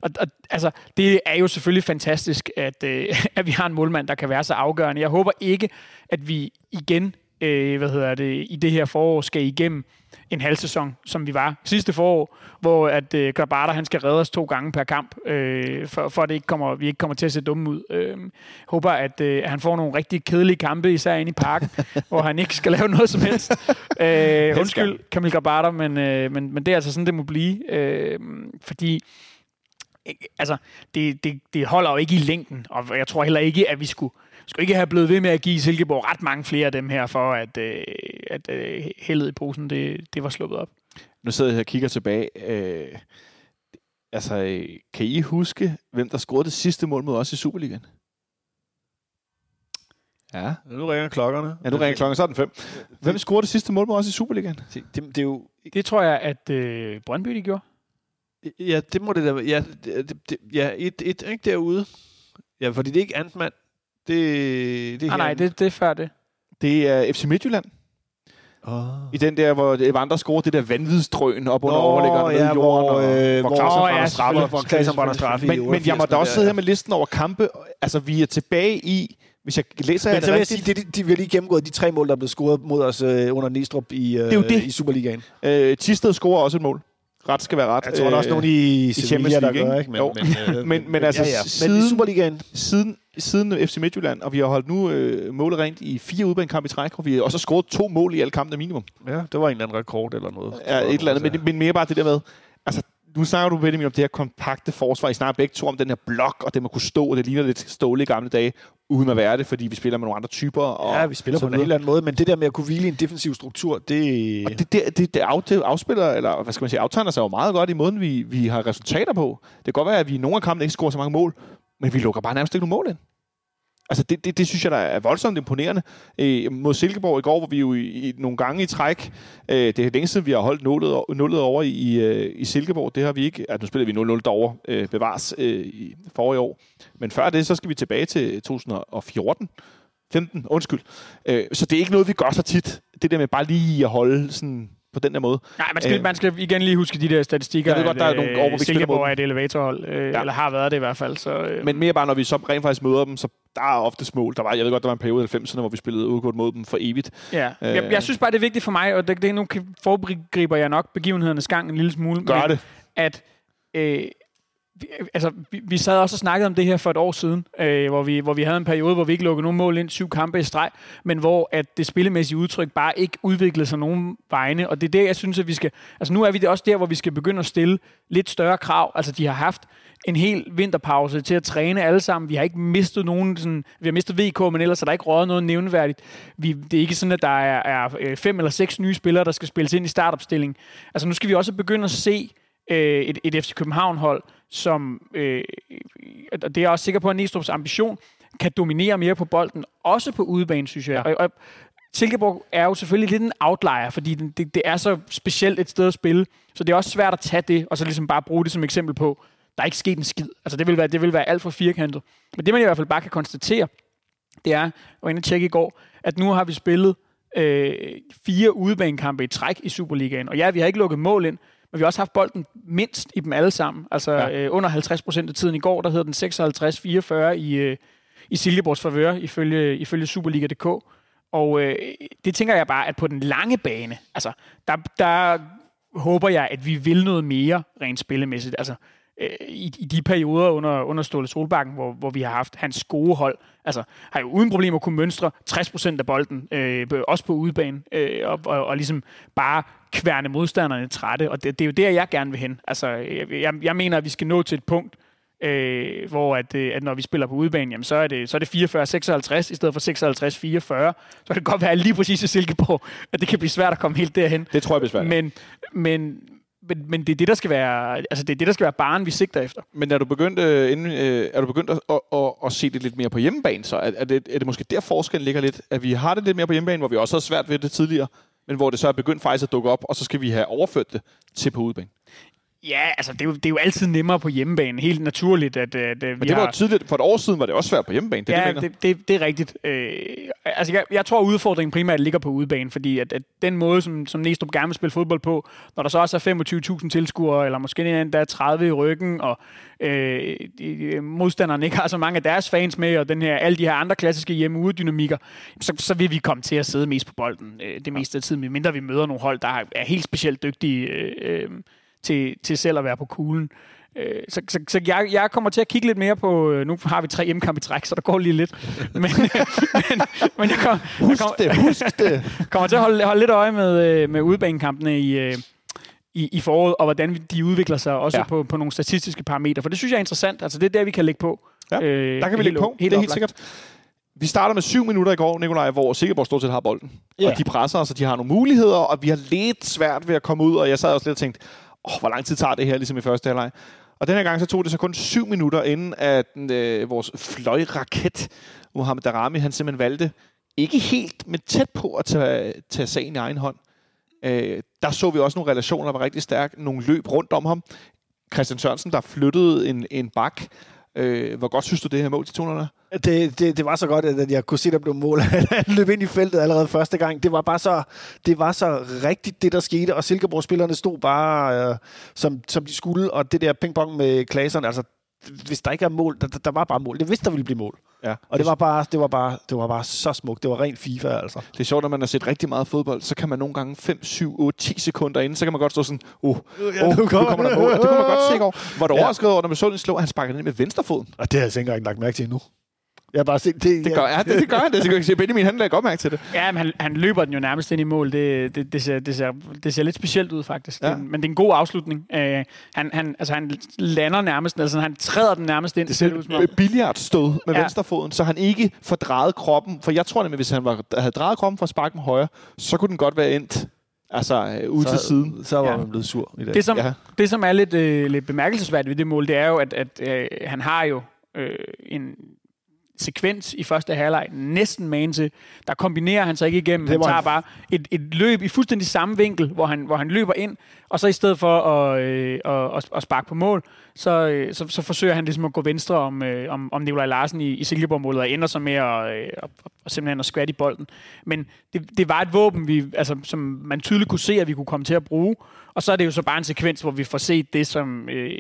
Speaker 3: og, og altså, det er jo selvfølgelig fantastisk, at, øh, at vi har en målmand, der kan være så afgørende. Jeg håber ikke, at vi igen øh, hvad hedder det, i det her forår skal igennem en halv sæson, som vi var sidste forår, hvor at øh, Grabata, han skal redde os to gange per kamp, øh, for, for at det ikke kommer, vi ikke kommer til at se dumme ud. Øh, håber, at øh, han får nogle rigtig kedelige kampe, især inde i parken, hvor han ikke skal lave noget som helst. Øh, undskyld, Kamil Grabata, men, øh, men, men det er altså sådan, det må blive. Øh, fordi altså, det, det, det holder jo ikke i længden, og jeg tror heller ikke, at vi skulle skulle ikke have blevet ved med at give Silkeborg ret mange flere af dem her, for at, øh, at øh, heldet i posen, det, det var sluppet op.
Speaker 2: Nu sidder jeg og kigger tilbage. Øh, altså, kan I huske, hvem der scorede det sidste mål mod os i Superligaen?
Speaker 4: Ja. Nu ringer klokkerne.
Speaker 2: Ja, nu ringer klokkerne, så er den fem. Hvem scorede det sidste mål mod os i Superligaen?
Speaker 3: Det, det, det, er jo... det tror jeg, at øh, Brøndby de gjorde.
Speaker 4: Ja, det må det da være. Ja, det, det, ja et, et, ikke derude. Ja, fordi det er ikke Antmann. Det,
Speaker 3: det ah, nej, det, det er før det.
Speaker 2: Det er FC Midtjylland. Oh. I den der, hvor Evander scorer det der vanvidsdrøn op under overlæggeren ja,
Speaker 4: ved
Speaker 2: jorden,
Speaker 4: hvor, øh, hvor, hvor, hvor, ja, straffe, hvor Klaas brænder straffe
Speaker 2: men, men jeg må da også sidde her med listen over kampe. Altså, vi er tilbage i hvis jeg læser
Speaker 4: Men så vil jeg sige, de, de, vi har lige gennemgået de tre mål, der er blevet scoret mod os øh, under Næstrup i, øh, det er jo det. i Superligaen.
Speaker 2: Øh, Tisted scorer også et mål. Ret skal være ret.
Speaker 4: Jeg tror, der er også nogen i, i Sevilla, der gør, ikke?
Speaker 2: Men, jo. men, øh, men, men, altså, ja, ja. Siden, men i Superligaen? Siden, siden FC Midtjylland, og vi har holdt nu øh, målet rent i fire udbanekampe i træk, og vi har også scoret to mål i alle kampene minimum.
Speaker 4: Ja, det var en eller anden rekord eller noget.
Speaker 2: Ja, et eller andet, men, men mere bare det der med, altså, nu snakker du, Benjamin, om det her kompakte forsvar. I snakker begge to om den her blok, og det må kunne stå, og det ligner lidt ståle i gamle dage, uden at være det, fordi vi spiller med nogle andre typer. Og
Speaker 4: ja, vi spiller på en helt anden måde, men det der med at kunne hvile i en defensiv struktur, det...
Speaker 2: Og det, det, det, det afspiller, eller hvad skal man sige, aftegner sig jo meget godt i måden, vi, vi har resultater på. Det kan godt være, at vi i nogle af kampene ikke scorer så mange mål, men vi lukker bare nærmest ikke nogen mål ind. Altså, det, det, det synes jeg, der er voldsomt imponerende. Øh, mod Silkeborg i går, hvor vi jo i, i nogle gange i træk, øh, det er længe siden, vi har holdt nullet, nullet over i, øh, i Silkeborg. Det har vi ikke. Altså, nu spiller vi 0-0 derovre, øh, bevares øh, i forrige år. Men før det, så skal vi tilbage til 2014. 15, undskyld. Øh, så det er ikke noget, vi gør så tit. Det der med bare lige at holde sådan på den der måde.
Speaker 3: Nej, man skal, øh, man skal igen lige huske de der statistikker.
Speaker 2: Jeg ved godt, der er nogle år, hvor vi
Speaker 3: Silkeborg er et elevatorhold, øh, ja. eller har været det i hvert fald. Så, øh.
Speaker 2: Men mere bare, når vi så rent faktisk møder dem, så der er ofte mål. Der var, jeg ved godt, der var en periode i 90'erne, hvor vi spillede udgået mod dem for evigt.
Speaker 3: Ja. Øh, jeg, jeg, synes bare, det er vigtigt for mig, og det, det nu foregriber jeg nok begivenhedernes gang en lille smule.
Speaker 2: Gør men, det.
Speaker 3: At øh, vi, altså, vi, vi sad også og snakkede om det her for et år siden, øh, hvor, vi, hvor vi havde en periode, hvor vi ikke lukkede nogen mål ind, syv kampe i streg, men hvor at det spillemæssige udtryk bare ikke udviklede sig nogen vegne. Og det er det, jeg synes, at vi skal... Altså nu er vi også der, hvor vi skal begynde at stille lidt større krav. Altså de har haft en hel vinterpause til at træne alle sammen. Vi har ikke mistet nogen, sådan, vi har mistet VK, men ellers er der ikke røget noget nævneværdigt. Vi, det er ikke sådan, at der er, er øh, fem eller seks nye spillere, der skal spilles ind i startopstilling. Altså nu skal vi også begynde at se øh, et, et FC København-hold, som, øh, og det er jeg også sikker på, at Næstrup's ambition, kan dominere mere på bolden, også på udebane, synes jeg. Og, og Silkeborg er jo selvfølgelig lidt en outlier, fordi det, det, det er så specielt et sted at spille, så det er også svært at tage det, og så ligesom bare bruge det som eksempel på, der er ikke sket en skid. Altså det vil være, det vil være alt for firkantet. Men det man i hvert fald bare kan konstatere, det er, og inde tjekke i går, at nu har vi spillet øh, fire udebanekampe i træk i Superligaen. Og ja, vi har ikke lukket mål ind, men vi har også haft bolden mindst i dem alle sammen. Altså ja. øh, under 50 procent af tiden i går, der hedder den 56-44 i, øh, i Silkeborgs favør, ifølge, ifølge Superliga.dk. Og øh, det tænker jeg bare, at på den lange bane, altså, der, der håber jeg, at vi vil noget mere rent spillemæssigt. Altså, øh, i, i de perioder under, under Ståle Solbakken, hvor, hvor vi har haft hans gode hold, altså har jo uden problemer kunne mønstre 60% af bolden, øh, også på udebane, øh, og, og, og ligesom bare kværne modstanderne trætte, og det, det er jo der, jeg gerne vil hen. Altså, jeg, jeg mener, at vi skal nå til et punkt, øh, hvor at, øh, at når vi spiller på udebane, jamen, så er det, så er det 44-56 i stedet for 56-44. Så kan det godt være lige præcis i Silkeborg, at det kan blive svært at komme helt derhen.
Speaker 2: Det tror jeg bliver svært.
Speaker 3: Men, men, men, men det er det, der skal være, altså det er det, der skal være barn, vi sigter efter.
Speaker 2: Men er du begyndt, øh, inden, øh, er du begyndt at, at, at, at, se det lidt mere på hjemmebane, så er, er, det, er det måske der forskellen ligger lidt, at vi har det lidt mere på hjemmebane, hvor vi også har svært ved det tidligere, men hvor det så er begyndt faktisk at dukke op, og så skal vi have overført det til på udebane?
Speaker 3: Ja, altså det er, jo, det er jo altid nemmere på hjemmebane, helt naturligt. At, at,
Speaker 2: at Men det var har... tidligt, for et år siden var det også svært på hjemmebane, det
Speaker 3: ja, det, det, det, det er rigtigt. Øh, altså jeg, jeg tror, udfordringen primært ligger på udebane, fordi at, at den måde, som, som Næstrup gerne vil spille fodbold på, når der så også er 25.000 tilskuere, eller måske endda 30 i ryggen, og øh, modstanderne ikke har så mange af deres fans med, og den her, alle de her andre klassiske hjemme-ude-dynamikker, så, så vil vi komme til at sidde mest på bolden øh, det meste af tiden, medmindre vi møder nogle hold, der er helt specielt dygtige øh, øh, til, til selv at være på kuglen. Øh, så, så, så jeg, jeg kommer til at kigge lidt mere på... Øh, nu har vi tre hjemmekampe i træk, så der går lige lidt. Men, men, men jeg, kom,
Speaker 2: husk jeg kommer, det, det.
Speaker 3: kommer til at holde, holde lidt øje med, øh, med udbanekampene i, i, i foråret, og hvordan de udvikler sig også ja. på, på nogle statistiske parametre. For det synes jeg er interessant. Altså, det er der, vi kan lægge på.
Speaker 2: Ja, øh, der kan vi lægge på. Helt det er helt sikkert. Vi starter med syv minutter i går, Nikolaj, hvor Sikkerborg stort set har bolden. Ja. Og de presser os, og de har nogle muligheder, og vi har lidt svært ved at komme ud, og jeg sad også lidt og tænkte, oh, hvor lang tid tager det her, ligesom i første halvleg. Og den her gang så tog det så kun syv minutter, inden at øh, vores fløjraket, Mohamed Darami, han simpelthen valgte, ikke helt, men tæt på at tage, tage sagen i egen hånd. Øh, der så vi også nogle relationer, der var rigtig stærke, nogle løb rundt om ham. Christian Sørensen, der flyttede en, en bak. Øh, hvor godt synes du, det her mål til 200
Speaker 4: det, det, det var så godt, at jeg kunne se, der blev mål. Han løb ind i feltet allerede første gang. Det var bare så, det var så rigtigt, det der skete. Og Silkeborg-spillerne stod bare, øh, som, som de skulle. Og det der pingpong med Klaseren, altså hvis der ikke er mål, der, der var bare mål. Det vidste, der ville blive mål. Ja. Og det var, bare, det, var bare, det var bare så smukt. Det var rent FIFA, altså.
Speaker 2: Det er sjovt, når man har set rigtig meget fodbold, så kan man nogle gange 5, 7, 8, 10 sekunder inden, så kan man godt stå sådan, uh, ja, uh, nu kommer der mål. Det kunne man godt se over. Var du ja. overrasket over, når man så den slå, at han sparker den med venstrefoden?
Speaker 4: Og det har jeg ikke engang lagt mærke til endnu. Jeg har bare set
Speaker 2: det. Det gør, ja, det, det gør han. Det skal se Benjamin, han lægger godt mærke til det.
Speaker 3: Ja, men han, han løber den jo nærmest ind i mål. Det, det, det, ser, det, ser, det ser lidt specielt ud, faktisk. Ja. Men det er en god afslutning. Uh, han, han, altså, han lander nærmest, altså han træder den nærmest ind.
Speaker 2: Det ser ud billiardstød med ja. venstrefoden, så han ikke får drejet kroppen. For jeg tror nemlig, hvis han var, havde drejet kroppen for at sparke med højre, så kunne den godt være endt Altså øh, ud så, til siden.
Speaker 4: Så var ja. man blevet sur i dag.
Speaker 3: Det, som, ja. det, som er lidt, øh, lidt bemærkelsesværdigt ved det mål, det er jo, at, at øh, han har jo øh, en sekvens i første halvleg næsten man til. Der kombinerer han sig ikke igennem. Det han tager bare et, et løb i fuldstændig samme vinkel, hvor han, hvor han løber ind, og så i stedet for at, øh, at, at sparke på mål, så, øh, så, så forsøger han ligesom at gå venstre om, øh, om, om Nikolaj Larsen i, i Silkeborg-målet, og ender sig med at, øh, at, at simpelthen at skvatte i bolden. Men det, det var et våben, vi, altså, som man tydeligt kunne se, at vi kunne komme til at bruge. Og så er det jo så bare en sekvens, hvor vi får set det, som øh,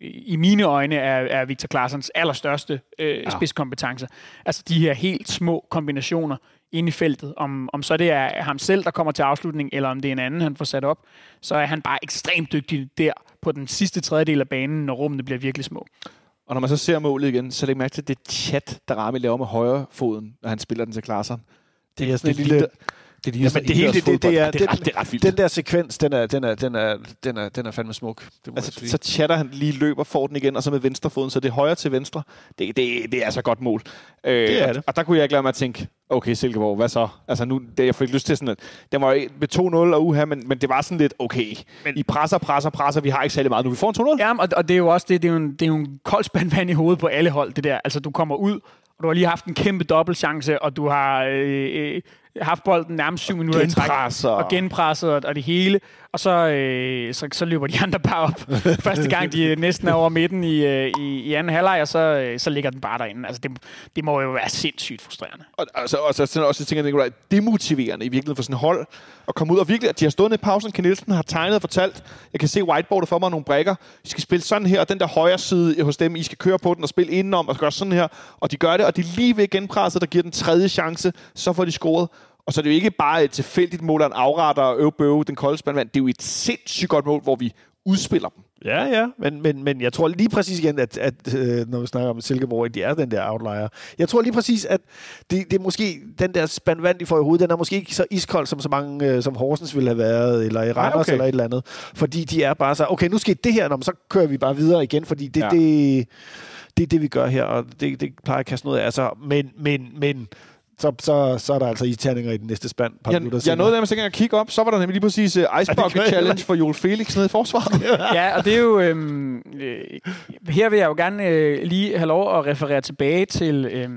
Speaker 3: i mine øjne er, er Victor Claessens allerstørste øh, ja. spidskompetence. Altså de her helt små kombinationer ind i feltet. Om, om så det er ham selv, der kommer til afslutning, eller om det er en anden, han får sat op, så er han bare ekstremt dygtig der på den sidste tredjedel af banen, når rummene bliver virkelig små.
Speaker 2: Og når man så ser målet igen, så læg mærke til det chat, der Rami laver med højre foden, når han spiller den til Klaaseren.
Speaker 4: Det er sådan et lille, det, er ja, men det hele, det, det, det, er, det, er ret, det er ret vildt. Den der sekvens, den er, den er, den er, den er, den er fandme smuk.
Speaker 2: Det altså, så chatter han lige løber, får den igen, og så med venstrefoden, så det er højre til venstre. Det, det, det er så godt mål. Øh, det er og, det. Og der kunne jeg ikke lade mig at tænke, okay, Silkeborg, hvad så? Altså nu, det, jeg fik lyst til sådan, at det var med 2-0 og uha, men, men det var sådan lidt, okay, men, I presser, presser, presser, vi har ikke særlig meget nu, vi får en 2-0.
Speaker 3: Ja, og, og det er jo også det, det er jo en, det er jo en kold spand vand i hovedet på alle hold, det der. Altså du kommer ud, og du har lige haft en kæmpe dobbeltchance, og du har øh, øh, haft bolden nærmest syv minutter i træk. Og genpresset og, og det hele. Og så, øh, så, så løber de andre bare op. Første gang, de næsten er over midten i, øh, i, i anden halvleg, og så, øh, så ligger den bare derinde. Altså, det, det må jo være sindssygt frustrerende.
Speaker 2: Og, altså, og så, også, også tænker jeg, det er demotiverende i virkeligheden for sådan hold at komme ud. Og virkelig, at de har stået i pausen. Ken Nielsen har tegnet og fortalt, jeg kan se whiteboardet for mig nogle brækker. I skal spille sådan her, og den der højre side hos dem, I skal køre på den og spille indenom og gøre sådan her. Og de gør det, og de lige ved genpresset, der giver den tredje chance, så får de scoret. Og så er det jo ikke bare et tilfældigt mål, der en afretter og øvbøve den kolde spandvand. Det er jo et sindssygt godt mål, hvor vi udspiller dem.
Speaker 4: Ja, ja, men, men, men jeg tror lige præcis igen, at, at øh, når vi snakker om Silkeborg, at de er den der outlier. Jeg tror lige præcis, at det, det er måske den der spand vand, de får i hovedet, den er måske ikke så iskold, som så mange, øh, som Horsens ville have været, eller i Randers, okay. eller et eller andet. Fordi de er bare så, okay, nu skete det her, når så kører vi bare videre igen, fordi det, ja. det, det er det, vi gør her, og det, det plejer at kaste noget af sig. Men, men, men så, så, så er der altså isterninger i den næste spand. Par
Speaker 2: jeg, jeg nåede der med at kigge op, så var der nemlig lige præcis uh, Ice Bucket Challenge for Joel Felix nede i forsvaret.
Speaker 3: ja, og det er jo... Øhm, øh, her vil jeg jo gerne øh, lige have lov at referere tilbage til, øh,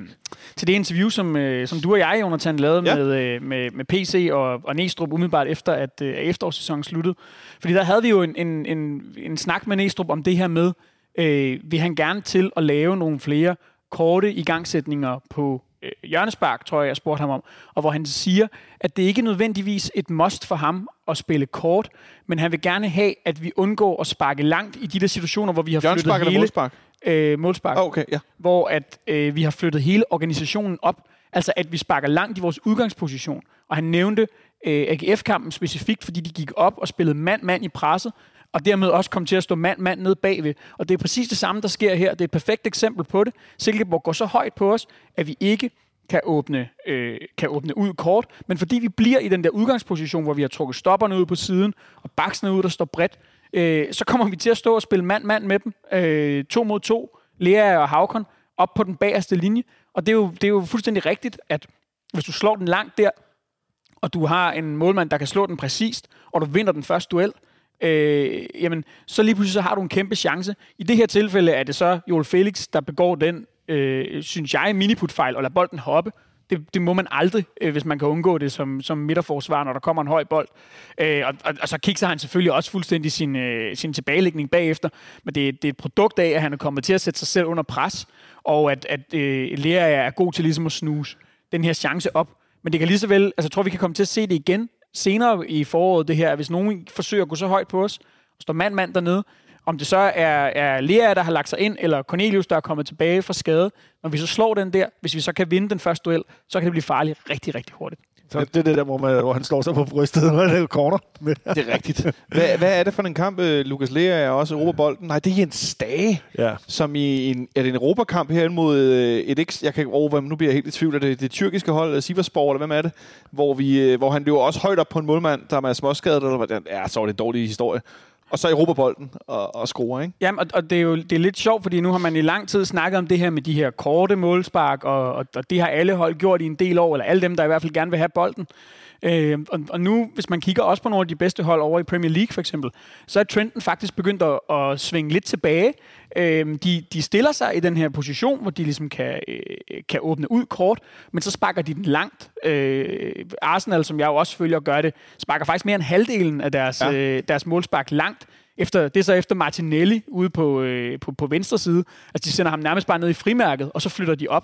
Speaker 3: til det interview, som, øh, som du og jeg, Jonathan, lavede ja. med, øh, med, med PC og, og Næstrup umiddelbart efter, at øh, efterårssæsonen sluttede. Fordi der havde vi jo en, en, en, en snak med Næstrup om det her med, øh, vil han gerne til at lave nogle flere korte igangsætninger på øh, hjørnespark, tror jeg, jeg spurgte ham om, og hvor han siger, at det ikke er nødvendigvis et must for ham at spille kort, men han vil gerne have, at vi undgår at sparke langt i de der situationer, hvor vi har flyttet hele...
Speaker 2: målspark?
Speaker 3: Øh, målspark.
Speaker 2: Oh, okay, ja.
Speaker 3: Hvor at, øh, vi har flyttet hele organisationen op, altså at vi sparker langt i vores udgangsposition. Og han nævnte øh, AGF-kampen specifikt, fordi de gik op og spillede mand-mand i presset, og dermed også komme til at stå mand-mand ned bagved. Og det er præcis det samme, der sker her. Det er et perfekt eksempel på det. Silkeborg går så højt på os, at vi ikke kan åbne, øh, kan åbne ud kort, men fordi vi bliver i den der udgangsposition, hvor vi har trukket stopperne ud på siden, og baksene ud, der står bredt, øh, så kommer vi til at stå og spille mand-mand med dem, øh, to mod to, Lea og Havkon, op på den bagerste linje. Og det er, jo, det er jo fuldstændig rigtigt, at hvis du slår den langt der, og du har en målmand, der kan slå den præcist, og du vinder den første duel, øh, jamen, så lige pludselig så har du en kæmpe chance. I det her tilfælde er det så Joel Felix, der begår den, øh, synes jeg, miniputfejl og lader bolden hoppe. Det, det må man aldrig, øh, hvis man kan undgå det som, som midterforsvar, når der kommer en høj bold. Øh, og, og, og så kigger han selvfølgelig også fuldstændig sin, øh, sin tilbagelægning bagefter. Men det, det er et produkt af, at han er kommet til at sætte sig selv under pres, og at, at øh, Lea er god til ligesom at snuse den her chance op. Men det kan lige så vel, altså jeg tror, vi kan komme til at se det igen senere i foråret, det her, hvis nogen forsøger at gå så højt på os, og står mand-mand dernede, Om det så er, er Lea, der har lagt sig ind, eller Cornelius, der er kommet tilbage fra skade. Når vi så slår den der, hvis vi så kan vinde den første duel, så kan det blive farligt rigtig, rigtig hurtigt.
Speaker 4: Så det er det der, hvor, man, hvor han slår sig på brystet, når det er corner.
Speaker 2: det er rigtigt. Hvad, hvad er det for en kamp? Øh, Lukas Lea er også Europabolden. Nej, det er Jens Stage, ja. som i en, er det en Europakamp her mod øh, et eks... Jeg kan over, nu bliver jeg helt i tvivl. Er det det tyrkiske hold, øh, Siverspor, eller hvem er det? Hvor, vi, hvor han løber også højt op på en målmand, der er småskadet, eller hvad? Ja, så var det en dårlig historie og så Europabolden og, og score, ikke?
Speaker 3: Jamen, og, og det er jo det er lidt sjovt, fordi nu har man i lang tid snakket om det her med de her korte målspark, og, og, og det har alle hold gjort i en del år, eller alle dem, der i hvert fald gerne vil have bolden. Øh, og, og nu, hvis man kigger også på nogle af de bedste hold over i Premier League for eksempel, så er trenden faktisk begyndt at, at svinge lidt tilbage. Øh, de, de stiller sig i den her position, hvor de ligesom kan, øh, kan åbne ud kort, men så sparker de den langt. Øh, Arsenal, som jeg jo også følger gør det, sparker faktisk mere end halvdelen af deres, ja. øh, deres målspark langt. Efter, det er så efter Martinelli ude på, øh, på, på venstre side. Altså, de sender ham nærmest bare ned i frimærket, og så flytter de op.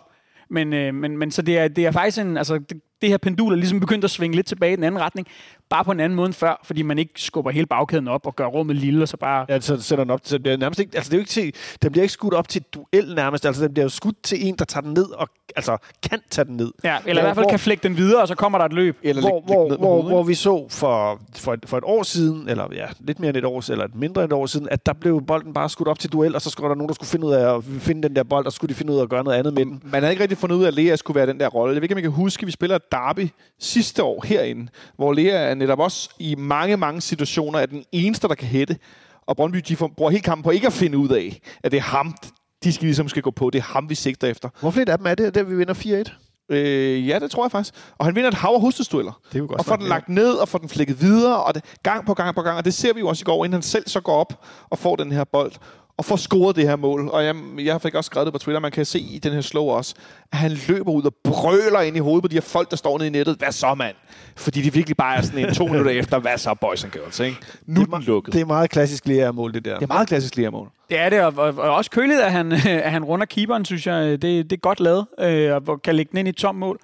Speaker 3: Men, øh, men, men så det er, det er faktisk en, altså, det, det her pendul er ligesom begyndt at svinge lidt tilbage i den anden retning, bare på en anden måde end før, fordi man ikke skubber hele bagkæden op og gør rummet lille, og så bare...
Speaker 4: Ja, så sætter den op til, det er nærmest ikke, altså det er jo ikke til, den bliver ikke skudt op til duel nærmest, altså den bliver jo skudt til en, der tager den ned og altså kan tage den ned.
Speaker 3: Ja, eller hvor, i hvert fald hvor, kan flække den videre, og så kommer der et løb.
Speaker 4: Eller hvor, læg, hvor, læg hvor, hvor, vi så for, for, et, for et år siden, eller ja, lidt mere end et år, eller et mindre end et år siden, at der blev bolden bare skudt op til duel, og så skulle der nogen, der skulle finde ud af at finde den der bold, og så skulle de finde ud af at gøre noget andet med den.
Speaker 2: Man havde ikke rigtig fundet ud af, at Lea skulle være den der rolle. Jeg ved ikke, om I kan huske, at vi spiller derby sidste år herinde, hvor Lea er netop også i mange, mange situationer er den eneste, der kan hætte. Og Brøndby de bruger helt kampen på ikke at finde ud af, at det er ham, de skal ligesom skal gå på. Det er ham, vi sigter efter.
Speaker 4: Hvor flere af dem er det, der vi vinder
Speaker 2: 4-1? Øh, ja, det tror jeg faktisk. Og han vinder et hav af hostestueller. Det er godt og får den lagt ned, og får den flækket videre, og det, gang på gang på gang. Og det ser vi jo også i går, inden han selv så går op og får den her bold og får scoret det her mål. Og jeg, jeg fik også skrevet det på Twitter, man kan se i den her slow også, at han løber ud og brøler ind i hovedet på de her folk, der står nede i nettet. Hvad så, mand? Fordi de virkelig bare er sådan en to minutter efter, hvad så, boys and girls, ikke? Nu det er, den lukket.
Speaker 4: Det er meget klassisk Lea-mål, det der.
Speaker 2: Det er meget klassisk Lea-mål.
Speaker 3: Det er det, og, og, og også køligt, at han, at han runder keeperen, synes jeg. Det, det er godt lavet, øh, og kan lægge den ind i et tomt mål.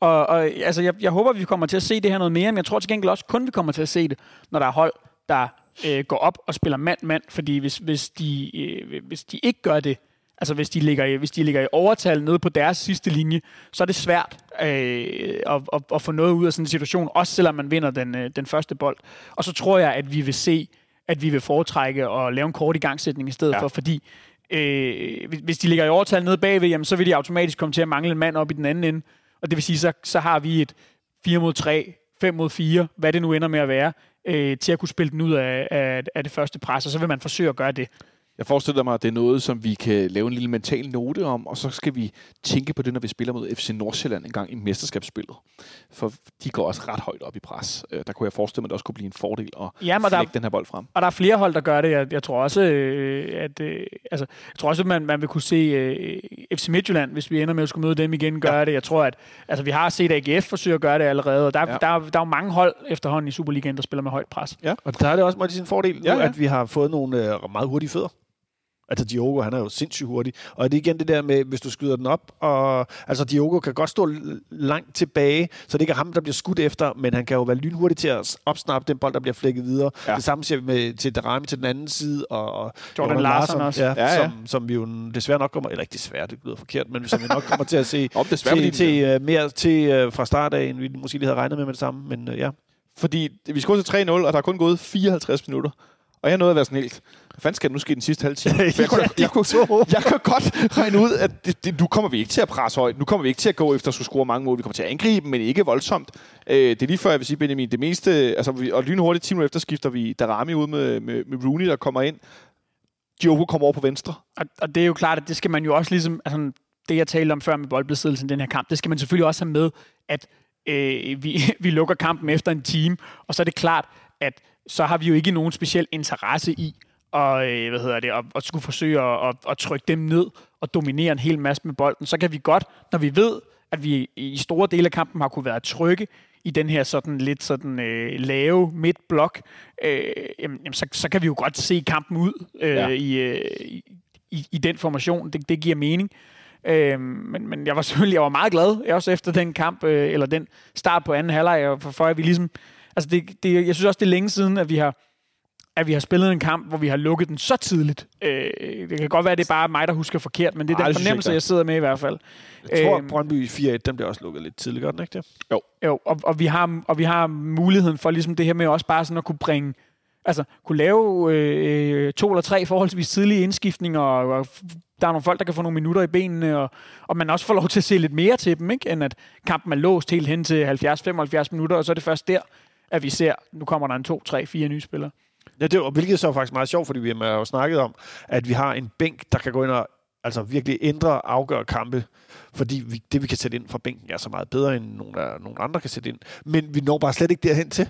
Speaker 3: Og, og altså, jeg, jeg håber, vi kommer til at se det her noget mere, men jeg tror til gengæld også kun, vi kommer til at se det, når der er hold, der øh, går op og spiller mand-mand, fordi hvis, hvis, de, øh, hvis de ikke gør det, altså hvis de, ligger i, hvis de ligger i overtal nede på deres sidste linje, så er det svært øh, at, at, at få noget ud af sådan en situation, også selvom man vinder den, øh, den første bold. Og så tror jeg, at vi vil se, at vi vil foretrække at lave en kort igangsætning i stedet ja. for, fordi øh, hvis de ligger i overtal nede bagved, jamen, så vil de automatisk komme til at mangle en mand op i den anden ende. Og det vil sige, så, så har vi et 4 mod 3, 5 mod 4, hvad det nu ender med at være, øh, til at kunne spille den ud af, af, af det første pres, og så vil man forsøge at gøre det.
Speaker 2: Jeg forestiller mig, at det er noget, som vi kan lave en lille mental note om, og så skal vi tænke på det, når vi spiller mod FC Nordsjælland en gang i mesterskabsspillet. For de går også ret højt op i pres. Øh, der kunne jeg forestille mig, at det også kunne blive en fordel at ja, lægge der, den her bold frem.
Speaker 3: Og der er flere hold, der gør det. Jeg, jeg tror også, øh, at, øh, altså, jeg tror også, at man, man vil kunne se øh, FC Midtjylland, hvis vi ender med at skulle møde dem igen, gøre ja. det. Jeg tror, at altså, vi har set AGF forsøge at gøre det allerede, og der, ja. der, der, der er jo mange hold efterhånden i Superligaen, der spiller med højt pres.
Speaker 4: Ja, og der er det også meget sin fordel, ja, ja. at vi har fået nogle øh, meget hurtige fødder. Altså Diogo, han er jo sindssygt hurtig. Og det er igen det der med, hvis du skyder den op, og altså Diogo kan godt stå langt tilbage, så det ikke er ham, der bliver skudt efter, men han kan jo være lynhurtig til at opsnappe den bold, der bliver flækket videre. Ja. Det samme ser vi med til Darami til den anden side, og, og
Speaker 3: Jordan, Jordan Larsen, også.
Speaker 4: Ja, ja, ja. Som, som vi jo desværre nok kommer, eller ikke desværre, det lyder forkert, men som vi nok kommer til at se Om desværre, til, til, uh, mere til uh, fra start af, end vi måske lige havde regnet med med det samme, men uh, ja.
Speaker 2: Fordi vi skulle til 3-0, og der er kun gået 54 minutter. Og jeg nåede at være sådan helt, hvad fanden skal der nu ske den sidste halve time? jeg, kunne, jeg, jeg, kunne, jeg kan godt regne ud, at det, det, nu kommer vi ikke til at presse højt. Nu kommer vi ikke til at gå efter at skulle score mange mål. Vi kommer til at angribe, men ikke voldsomt. Øh, det er lige før, jeg vil sige, Benjamin, det meste... Altså, vi, og lynhurtigt 10 minutter efter skifter vi Darami ud med, med, med Rooney, der kommer ind. Diogo kommer over på venstre.
Speaker 3: Og, og det er jo klart, at det skal man jo også ligesom... Altså, det, jeg talte om før med boldbesiddelsen i den her kamp, det skal man selvfølgelig også have med, at øh, vi, vi lukker kampen efter en time, og så er det klart, at så har vi jo ikke nogen speciel interesse i og, øh, hvad hedder det, at, at skulle forsøge at, at, at trykke dem ned og dominere en hel masse med bolden. Så kan vi godt, når vi ved, at vi i store dele af kampen har kunne være trygge i den her sådan lidt sådan øh, lave midtblok, øh, jamen, så, så kan vi jo godt se kampen ud øh, ja. i, øh, i, i den formation. Det, det giver mening. Øh, men, men jeg var selvfølgelig jeg var meget glad, også efter den kamp, øh, eller den start på anden halvleg, for, for at vi ligesom... Altså det, det, jeg synes også, det er længe siden, at vi har at vi har spillet en kamp, hvor vi har lukket den så tidligt. Øh, det kan godt være, at det er bare mig, der husker forkert, men det er Ej, den fornemmelse, jeg, jeg sidder med i hvert fald.
Speaker 4: Jeg tror, øh, Brøndby 4-1, den bliver også lukket lidt tidligt, gør den ikke det?
Speaker 3: Jo. Jo, og, og, vi har, og vi har muligheden for ligesom det her med også bare sådan at kunne bringe altså, kunne lave øh, to eller tre forholdsvis tidlige indskiftninger, og, og der er nogle folk, der kan få nogle minutter i benene, og, og man også får lov til at se lidt mere til dem, ikke? end at kampen er låst helt hen til 70-75 minutter, og så er det først der, at vi ser, nu kommer der en to, tre, fire nye spillere.
Speaker 4: Ja, det var, hvilket så er faktisk meget sjovt, fordi vi har jo snakket om, at vi har en bænk, der kan gå ind og altså virkelig ændre og afgøre kampe, fordi vi, det, vi kan sætte ind fra bænken, er så meget bedre, end nogen, der, nogen andre kan sætte ind. Men vi når bare slet ikke derhen til.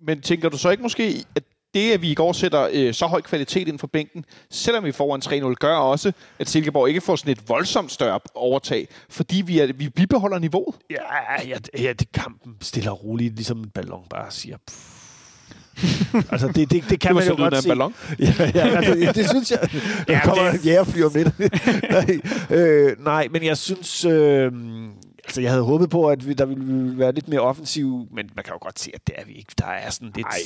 Speaker 2: Men tænker du så ikke måske, at det, at vi i går sætter øh, så høj kvalitet ind for bænken, selvom vi får en 3-0, gør også, at Silkeborg ikke får sådan et voldsomt større overtag, fordi vi, er, vi bibeholder niveauet.
Speaker 4: Ja, ja, ja det kampen stille og roligt, ligesom en ballon bare siger... Pff altså, det, det, det kan man jo godt se.
Speaker 2: ballon.
Speaker 4: ja, ja altså, det, det synes jeg. Der ja, kommer det... en jægerfly om lidt. nej, øh, nej, men jeg synes... Øh, altså, jeg havde håbet på, at vi, der ville være lidt mere offensiv, men man kan jo godt se, at det er vi ikke. Der er sådan lidt... Ej,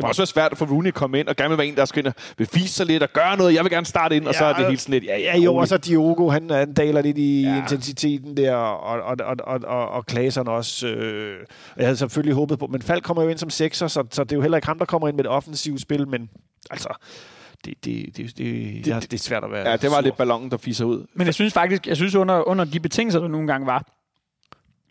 Speaker 2: det må også være svært at få Rooney at komme ind, og gerne vil være en, der skal bevise sig lidt og gøre noget. Jeg vil gerne starte ind, og ja, så er det helt sådan lidt...
Speaker 4: Ja, ja, jo, og så Diogo, han, han daler lidt i ja. intensiteten der, og, og, og, og, og, og Klaseren også. Øh, jeg havde selvfølgelig håbet på, men Falk kommer jo ind som sekser, så, så det er jo heller ikke ham, der kommer ind med et offensivt spil, men altså det, det, det, det, det, det, det er svært at være
Speaker 2: Ja, det var sur. lidt ballonen, der fiser ud.
Speaker 3: Men jeg synes faktisk, jeg synes under, under de betingelser, der nogle gange var,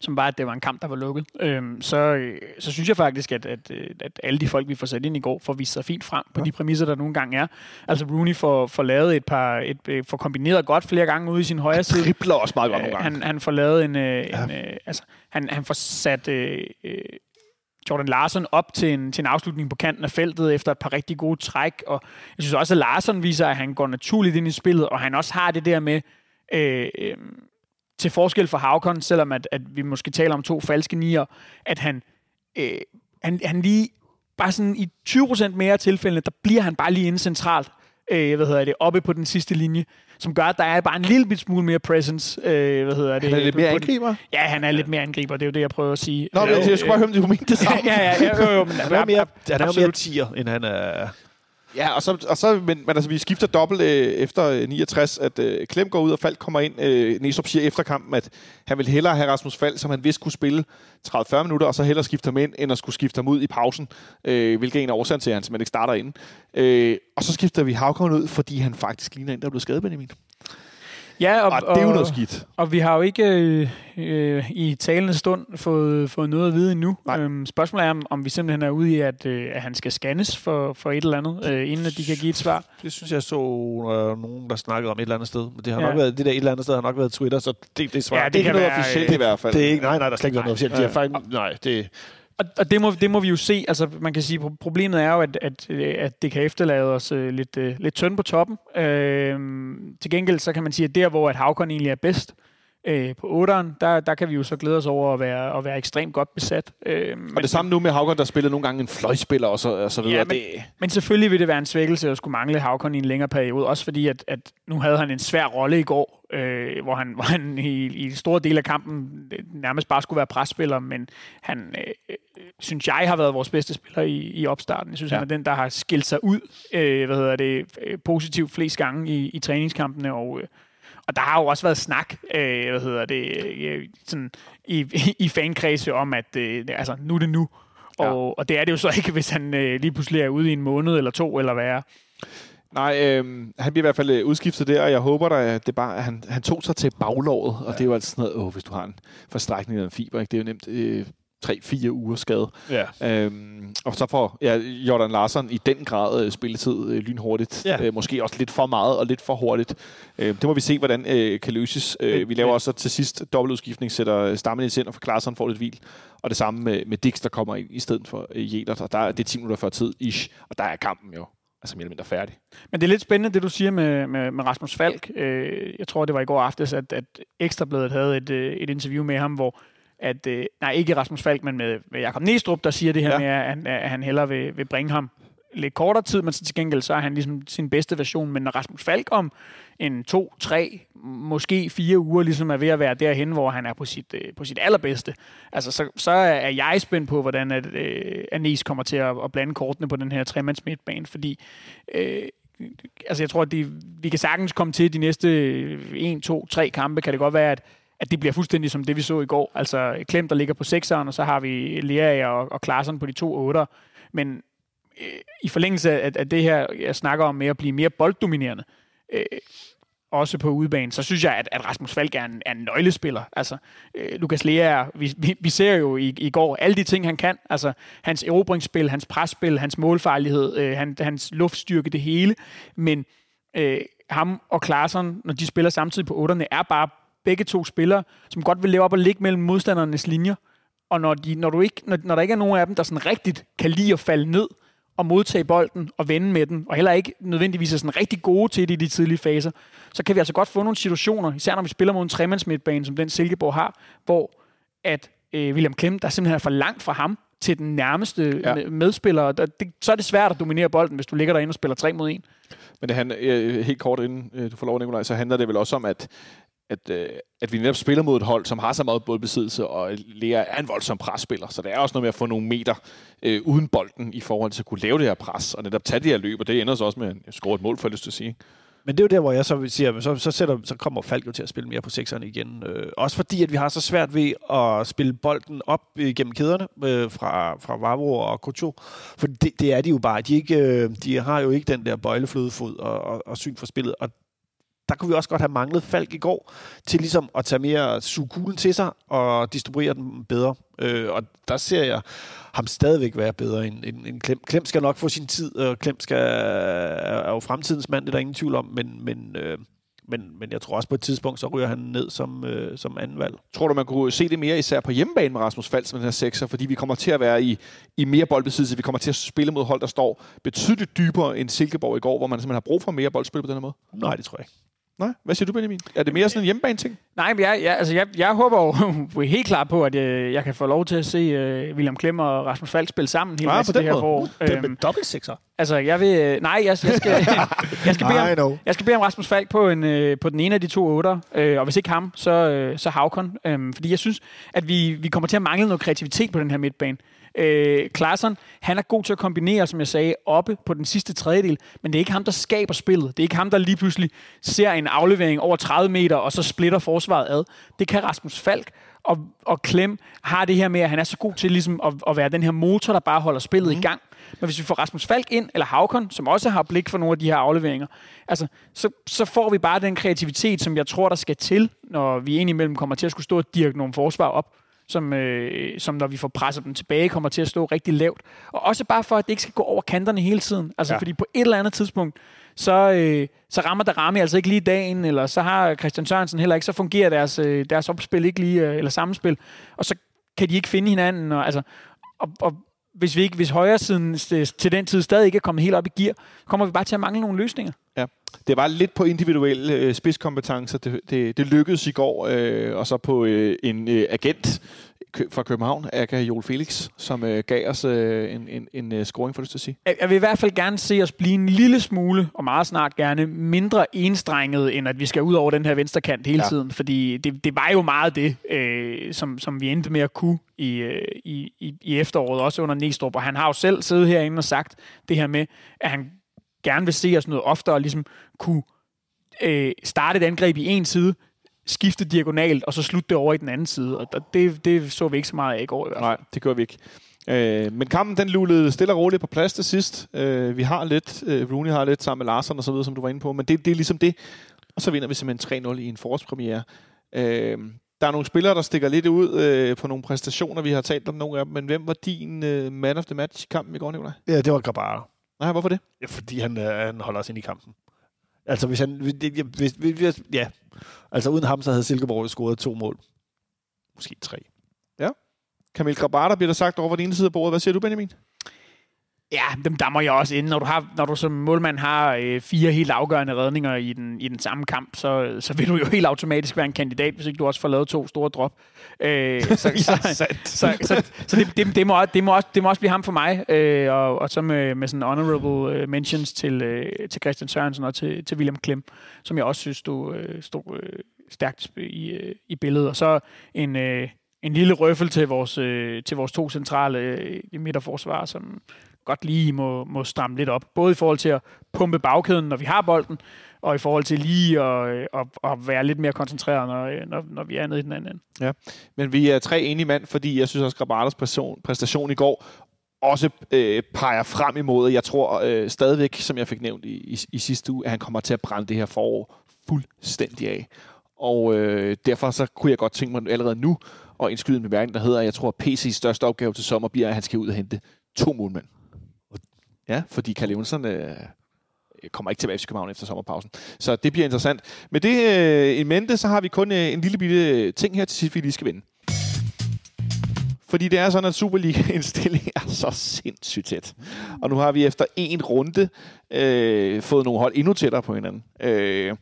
Speaker 3: som var, at det var en kamp, der var lukket, øhm, så, øh, så synes jeg faktisk, at, at, øh, at alle de folk, vi får sat ind i går, får vist sig fint frem på ja. de præmisser, der nogle gange er. Altså Rooney får, får lavet et par, et, øh, får kombineret godt flere gange ude i sin højre side.
Speaker 2: Han tripler også meget godt nogle gange.
Speaker 3: Han, han får lavet en, ja. en altså, han, han får sat øh, Jordan Larsen op til en, til en afslutning på kanten af feltet efter et par rigtig gode træk, og jeg synes også, at Larsen viser, at han går naturligt ind i spillet, og han også har det der med, øh, øh, til forskel fra Havkon, selvom at, at vi måske taler om to falske nier, at han, øh, han, han lige, bare sådan i 20% mere tilfælde, der bliver han bare lige inde centralt, øh, hvad hedder det, oppe på den sidste linje, som gør, at der er bare en lille bit smule mere presence, øh, hvad hedder det.
Speaker 2: Han er lidt mere angriber?
Speaker 3: Ja, han er lidt mere angriber, det er jo det, jeg prøver at sige.
Speaker 2: Nå, men jeg skulle bare høre, om du mente det samme.
Speaker 3: ja, ja, ja, jo, jo, men,
Speaker 4: han er mere, han er mere tier, end han er...
Speaker 2: Ja, og så, og så men, men altså, vi skifter dobbelt øh, efter øh, 69, at øh, Klem går ud, og Falk kommer ind. Øh, Næstrup siger efter kampen, at han vil hellere have Rasmus Falk, som han vidste kunne spille 30-40 minutter, og så hellere skifte ham ind, end at skulle skifte ham ud i pausen, øh, hvilket er en af årsagen til, at han simpelthen ikke starter ind. Øh, og så skifter vi Havkon ud, fordi han faktisk ligner en, der er blevet skadet, Benjamin.
Speaker 3: Ja, og,
Speaker 2: og det er jo noget skidt.
Speaker 3: Og vi har jo ikke øh, øh, i talende stund fået, fået noget at vide endnu. Øhm, spørgsmålet er, om vi simpelthen er ude i, at, øh, at han skal scannes for, for et eller andet, øh, inden at de kan give et svar.
Speaker 4: Det synes jeg så øh, nogen, der snakkede om et eller andet sted. Men det har ja. nok været, det der et eller andet sted har nok været Twitter, så det, det svarer.
Speaker 2: Ja, det, det
Speaker 4: er
Speaker 2: ikke noget være, officielt i hvert fald.
Speaker 4: Det er ikke, nej, nej, der er slet ikke noget officielt. De har faktisk, nej, det,
Speaker 3: og, og det, må, det må vi jo se. Altså, man kan sige, problemet er jo, at, at, øh, at det kan efterlade os uh, lidt, uh, lidt tynd på toppen. Uh, til gengæld så kan man sige, at der, hvor at Havkon egentlig er bedst, øh, på 8'eren, der, der kan vi jo så glæde os over at være, at være ekstremt godt besat.
Speaker 2: Øh, men, og det samme nu med Havkon, der spillede nogle gange en fløjspiller og så, og så videre.
Speaker 3: Ja, men, det... men selvfølgelig vil det være en svækkelse at skulle mangle Havkon i en længere periode, også fordi, at, at nu havde han en svær rolle i går, øh, hvor han, hvor han i, i store dele af kampen nærmest bare skulle være presspiller, men han, øh, synes jeg, har været vores bedste spiller i, i opstarten. Jeg synes, ja. han er den, der har skilt sig ud øh, hvad hedder det, øh, positivt flest gange i, i træningskampene, og øh, og der har jo også været snak, øh, hvad hedder det, øh, sådan i, i fankredse om, at øh, altså, nu er det nu. Og, ja. og det er det jo så ikke, hvis han øh, lige pludselig er ude i en måned eller to, eller hvad er.
Speaker 2: Nej, øh, han bliver i hvert fald øh, udskiftet der, og jeg håber, at det bare, at han, han tog sig til baglåret, og ja. det er jo altså sådan noget, åh, hvis du har en forstrækning eller en fiber, ikke? det er jo nemt øh, 3-4 uger skade. Ja. Øhm, og så får ja, Jordan Larsen i den grad øh, spilletid øh, lynhurtigt. Ja. Øh, måske også lidt for meget og lidt for hurtigt. Øh, det må vi se, hvordan øh, kan løses. Øh, vi laver også til sidst dobbeltudskiftning, sætter Stammen i sind, og for Klaarsson får lidt hvil. Og det samme med, med Dix, der kommer ind i stedet for øh, Jelert. Og der, det er 10 minutter før tid, ish. Og der er kampen jo altså mere eller mindre færdig.
Speaker 3: Men det er lidt spændende, det du siger med, med, med Rasmus Falk. Øh, jeg tror, det var i går aftes, at, at Ekstrabladet havde et, øh, et interview med ham, hvor at, øh, nej ikke Rasmus Falk, men med, med Jakob Næstrup, der siger det her ja. med, at han, at han hellere vil, vil bringe ham lidt kortere tid, men så til gengæld så er han ligesom sin bedste version. Men når Rasmus Falk om en to, tre, måske fire uger ligesom er ved at være derhen, hvor han er på sit, øh, på sit allerbedste. Altså, så, så er jeg spændt på, hvordan at, øh, Anis kommer til at, at blande kortene på den her tremands midtbane, fordi øh, altså jeg tror, at de, vi kan sagtens komme til de næste 1, 2, 3 kampe, kan det godt være, at at det bliver fuldstændig som det, vi så i går. Altså Klem, der ligger på 6'eren, og så har vi Lea og, og Klaassen på de to 8'ere. Men øh, i forlængelse af, af det her, jeg snakker om med at blive mere bolddominerende, øh, også på udebane, så synes jeg, at, at Rasmus Falk er en, er en nøglespiller. Altså, øh, Lukas Lea, vi, vi, vi ser jo i, i går alle de ting, han kan. Altså, hans erobringsspil, hans presspil, hans målfarlighed, øh, han, hans luftstyrke, det hele. Men øh, ham og Klaassen, når de spiller samtidig på otterne, er bare begge to spillere, som godt vil leve op og ligge mellem modstandernes linjer. Og når, de, når, du ikke, når, når der ikke er nogen af dem, der sådan rigtigt kan lide at falde ned og modtage bolden og vende med den, og heller ikke nødvendigvis er sådan rigtig gode til det i de tidlige faser, så kan vi altså godt få nogle situationer, især når vi spiller mod en tremandsmidtbane, som den Silkeborg har, hvor at øh, William Klem, der simpelthen er for langt fra ham til den nærmeste ja. medspiller, og det, så er det svært at dominere bolden, hvis du ligger derinde og spiller 3 mod 1.
Speaker 2: Men det handler, øh, helt kort inden øh, du får lov, Nikolaj, så handler det vel også om, at at, øh, at vi netop spiller mod et hold, som har så meget boldbesiddelse, og Lea er en voldsom presspiller, så det er også noget med at få nogle meter øh, uden bolden i forhold til at kunne lave det her pres, og netop tage det her løb, og det ender så også med at score et mål, for lyst til at sige.
Speaker 4: Men det er jo der, hvor jeg så siger, så, så, sætter, så kommer Falk jo til at spille mere på sekserne igen. Øh, også fordi, at vi har så svært ved at spille bolden op øh, gennem kæderne øh, fra, fra Vavro og Kocho. For det, det er de jo bare. De, ikke, øh, de har jo ikke den der bøjleflødefod og, og, og syn for spillet. Og der kunne vi også godt have manglet Falk i går, til ligesom at tage mere suge til sig og distribuere den bedre. Øh, og der ser jeg ham stadigvæk være bedre end, end, end Klem. Klem skal nok få sin tid, og Klem skal, er jo fremtidens mand, det er der ingen tvivl om, men, men, øh, men, men jeg tror også på et tidspunkt, så ryger han ned som, øh, som anden valg.
Speaker 2: Tror du, man kunne se det mere især på hjemmebane med Rasmus Falk som den her sekser, fordi vi kommer til at være i, i mere boldbesiddelse, vi kommer til at spille mod hold, der står betydeligt dybere end Silkeborg i går, hvor man simpelthen har brug for mere boldspil på den her måde?
Speaker 4: Nej, det tror jeg ikke.
Speaker 2: Nej, hvad siger du, Benjamin? Er det mere sådan en hjemmebane-ting?
Speaker 3: Nej, men jeg, jeg, altså jeg, jeg håber jo helt klart på, at jeg, øh, jeg kan få lov til at se uh, William Klem og Rasmus Falk spille sammen hele ah, det her forår.
Speaker 4: Det er med dobbelt sekser.
Speaker 3: Altså, jeg vil... Øh, nej, jeg, jeg, skal, jeg, skal bede om, jeg skal bede om Rasmus Falk på, en, uh, på den ene af de to otter, uh, og hvis ikke ham, så, uh, så Havkon. Um, fordi jeg synes, at vi, vi kommer til at mangle noget kreativitet på den her midtbane. Øh, Klaassen, han er god til at kombinere, som jeg sagde, oppe på den sidste tredjedel, men det er ikke ham, der skaber spillet. Det er ikke ham, der lige pludselig ser en aflevering over 30 meter, og så splitter forsvaret ad. Det kan Rasmus Falk, og, og Klem har det her med, at han er så god til ligesom at, at være den her motor, der bare holder spillet mm. i gang. Men hvis vi får Rasmus Falk ind, eller Havkon, som også har blik for nogle af de her afleveringer, altså, så, så får vi bare den kreativitet, som jeg tror, der skal til, når vi indimellem kommer til at skulle stå og dirke nogle forsvar op som, øh, som når vi får presset dem tilbage, kommer til at stå rigtig lavt. Og også bare for, at det ikke skal gå over kanterne hele tiden. Altså, ja. fordi på et eller andet tidspunkt, så, øh, så rammer der ramme altså ikke lige dagen, eller så har Christian Sørensen heller ikke, så fungerer deres, øh, deres opspil ikke lige, øh, eller samspil, og så kan de ikke finde hinanden. Og, altså, og, og hvis vi ikke, hvis højresiden til den tid stadig ikke er kommet helt op i gear, kommer vi bare til at mangle nogle løsninger.
Speaker 2: Ja, det var lidt på individuelle øh, spidskompetencer. Det, det, det lykkedes i går, øh, og så på øh, en øh, agent fra København, Aga Joel Felix, som øh, gav os øh, en, en, en uh, scoring, for det at sige.
Speaker 3: Jeg vil i hvert fald gerne se os blive en lille smule, og meget snart gerne, mindre enstrenget, end at vi skal ud over den her venstre kant hele ja. tiden. Fordi det, det var jo meget det, øh, som, som vi endte med at kunne i, øh, i, i, i efteråret, også under Næstrup. Og han har jo selv siddet herinde og sagt det her med, at han gerne vil se os noget oftere, og ligesom kunne øh, starte et angreb i en side, skifte diagonalt, og så slutte det over i den anden side. Og det, det så vi ikke så meget af i går i hvert
Speaker 2: fald. Nej, det gør vi ikke. Øh, men kampen den lullede stille og roligt på plads til sidst. Øh, vi har lidt, øh, Rooney har lidt sammen med Larsen og så videre, som du var inde på, men det, det er ligesom det. Og så vinder vi simpelthen 3-0 i en forårspremiere. Øh, der er nogle spillere, der stikker lidt ud øh, på nogle præstationer, vi har talt om nogle af dem, men hvem var din øh, man of the match i kampen i går, Nicolaj?
Speaker 4: Ja, det var Grabara.
Speaker 2: Nej, hvorfor det?
Speaker 4: Ja, fordi han, øh, han holder os ind i kampen. Altså, hvis han... Hvis, hvis, hvis, ja, altså uden ham, så havde Silkeborg scoret to mål. Måske tre.
Speaker 2: Ja. Kamil Grabater bliver der sagt over den ene side af bordet. Hvad siger du, Benjamin?
Speaker 3: Ja, dem dammer jeg også ind. Når du, har, når du som målmand har øh, fire helt afgørende redninger i den, i den samme kamp, så, så vil du jo helt automatisk være en kandidat, hvis ikke du også får lavet to store drop. Øh, så, så, så, så, så, så det, det, det, må, det, må også, det må også blive ham for mig. Øh, og, og så med, med sådan honorable øh, mentions til, øh, til Christian Sørensen og til, til William Klem, som jeg også synes stod, øh, stod øh, stærkt i, øh, i billedet. Og så en... Øh, en lille røffel til vores, øh, til vores to centrale øh, midterforsvar, som godt lige må, må stramme lidt op. Både i forhold til at pumpe bagkæden, når vi har bolden, og i forhold til lige at, øh, at, at være lidt mere koncentreret, når, øh, når, når vi er nede i den anden ende.
Speaker 2: Ja, men vi er tre enige mand, fordi jeg synes også, Grabatos præstation, præstation i går også øh, peger frem imod, jeg tror øh, stadigvæk, som jeg fik nævnt i, i, i sidste uge, at han kommer til at brænde det her forår fuldstændig af. Og øh, derfor så kunne jeg godt tænke mig allerede nu at indskyde en bemærkning, der hedder, at jeg tror, at PC's største opgave til sommer bliver, at han skal ud og hente to målmænd. Ja, fordi Carl Jonsson øh, øh, kommer ikke til København efter sommerpausen. Så det bliver interessant. Med det øh, i mente, så har vi kun øh, en lille bitte øh, ting her til sidst, vi lige skal vinde. Fordi det er sådan, at Superliga-indstilling er så sindssygt tæt. Og nu har vi efter en runde øh, fået nogle hold endnu tættere på hinanden. Øh,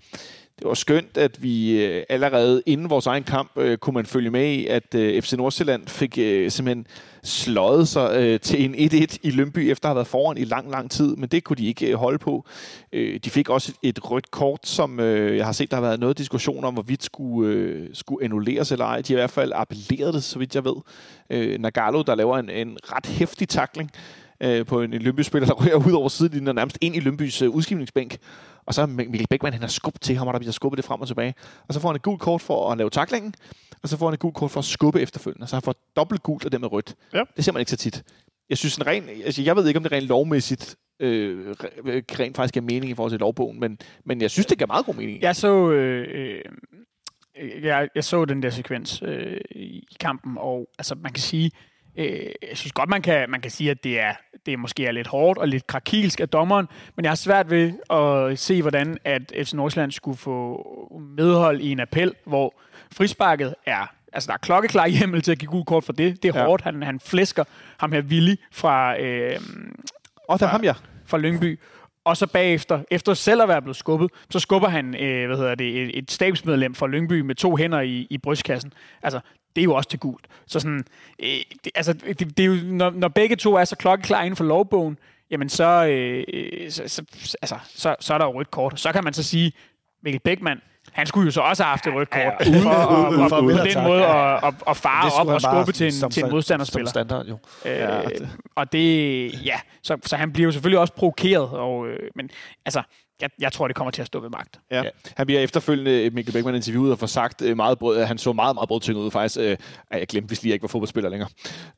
Speaker 2: det var skønt, at vi øh, allerede inden vores egen kamp øh, kunne man følge med i, at øh, FC Nordsjælland fik simpelthen sløjet sig til en 1-1 i Lønby, efter at have været foran i lang, lang tid, men det kunne de ikke holde på. De fik også et, rødt kort, som jeg har set, der har været noget diskussion om, hvorvidt skulle, skulle annulleres eller ej. De har i hvert fald appelleret det, så vidt jeg ved. Nagalo, der laver en, en ret hæftig takling øh, på en, en Lønby-spiller, der rører ud over sidelinjen og nærmest ind i Lønbys øh, udskivningsbænk. Og så Mikkel Beckmann, han har skubbet til ham, og der bliver skubbet det frem og tilbage. Og så får han et gult kort for at lave taklingen, og så får han et gult kort for at skubbe efterfølgende. Så han får dobbelt gult og det med rødt. Ja. Det ser man ikke så tit. Jeg synes, en ren, altså jeg ved ikke, om det rent lovmæssigt øh, rent faktisk er mening i forhold til lovbogen, men, men jeg synes, det giver meget god mening.
Speaker 3: Jeg så, øh, øh, jeg, jeg så den der sekvens øh, i kampen, og altså man kan sige, Øh, jeg synes godt, man kan, man kan sige, at det er, det er måske er lidt hårdt og lidt krakilsk af dommeren, men jeg har svært ved at se, hvordan at FC Nordsjælland skulle få medhold i en appel, hvor frisparket er Altså, der er klokkeklar hjemmel til at give gul kort for det. Det er ja. hårdt. Han, han flæsker ham her Willy fra... Øh,
Speaker 2: og der fra, ham, ja.
Speaker 3: Fra Lyngby. Og så bagefter, efter selv at være blevet skubbet, så skubber han øh, hvad hedder det, et, et stabsmedlem fra Lyngby med to hænder i, i brystkassen. Altså, det er jo også til gult. Så sådan, øh, det, altså, det, det er jo, når, når begge to er så klokkeklar inden for lovbogen, jamen så, øh, så, så, altså, så, så er der jo rødt kort. Så kan man så sige, Mikkel Beckmann, han skulle jo så også have haft et rødt kort, ja, ja. for, for, på den måde at, at, at fare op og skubbe til en, som, til en modstanderspiller. Som
Speaker 4: standard, jo.
Speaker 3: Øh, ja, det. Og det, ja, så, så han bliver jo selvfølgelig også provokeret, og, øh, men altså, jeg, jeg tror, det kommer til at stå ved magt.
Speaker 2: Ja. ja. Han bliver efterfølgende, Mikkel Beckmann interviewet og får sagt øh, meget brød, at han så meget, meget brødtynget ud faktisk. Øh, jeg glemte, hvis lige jeg ikke var fodboldspiller længere.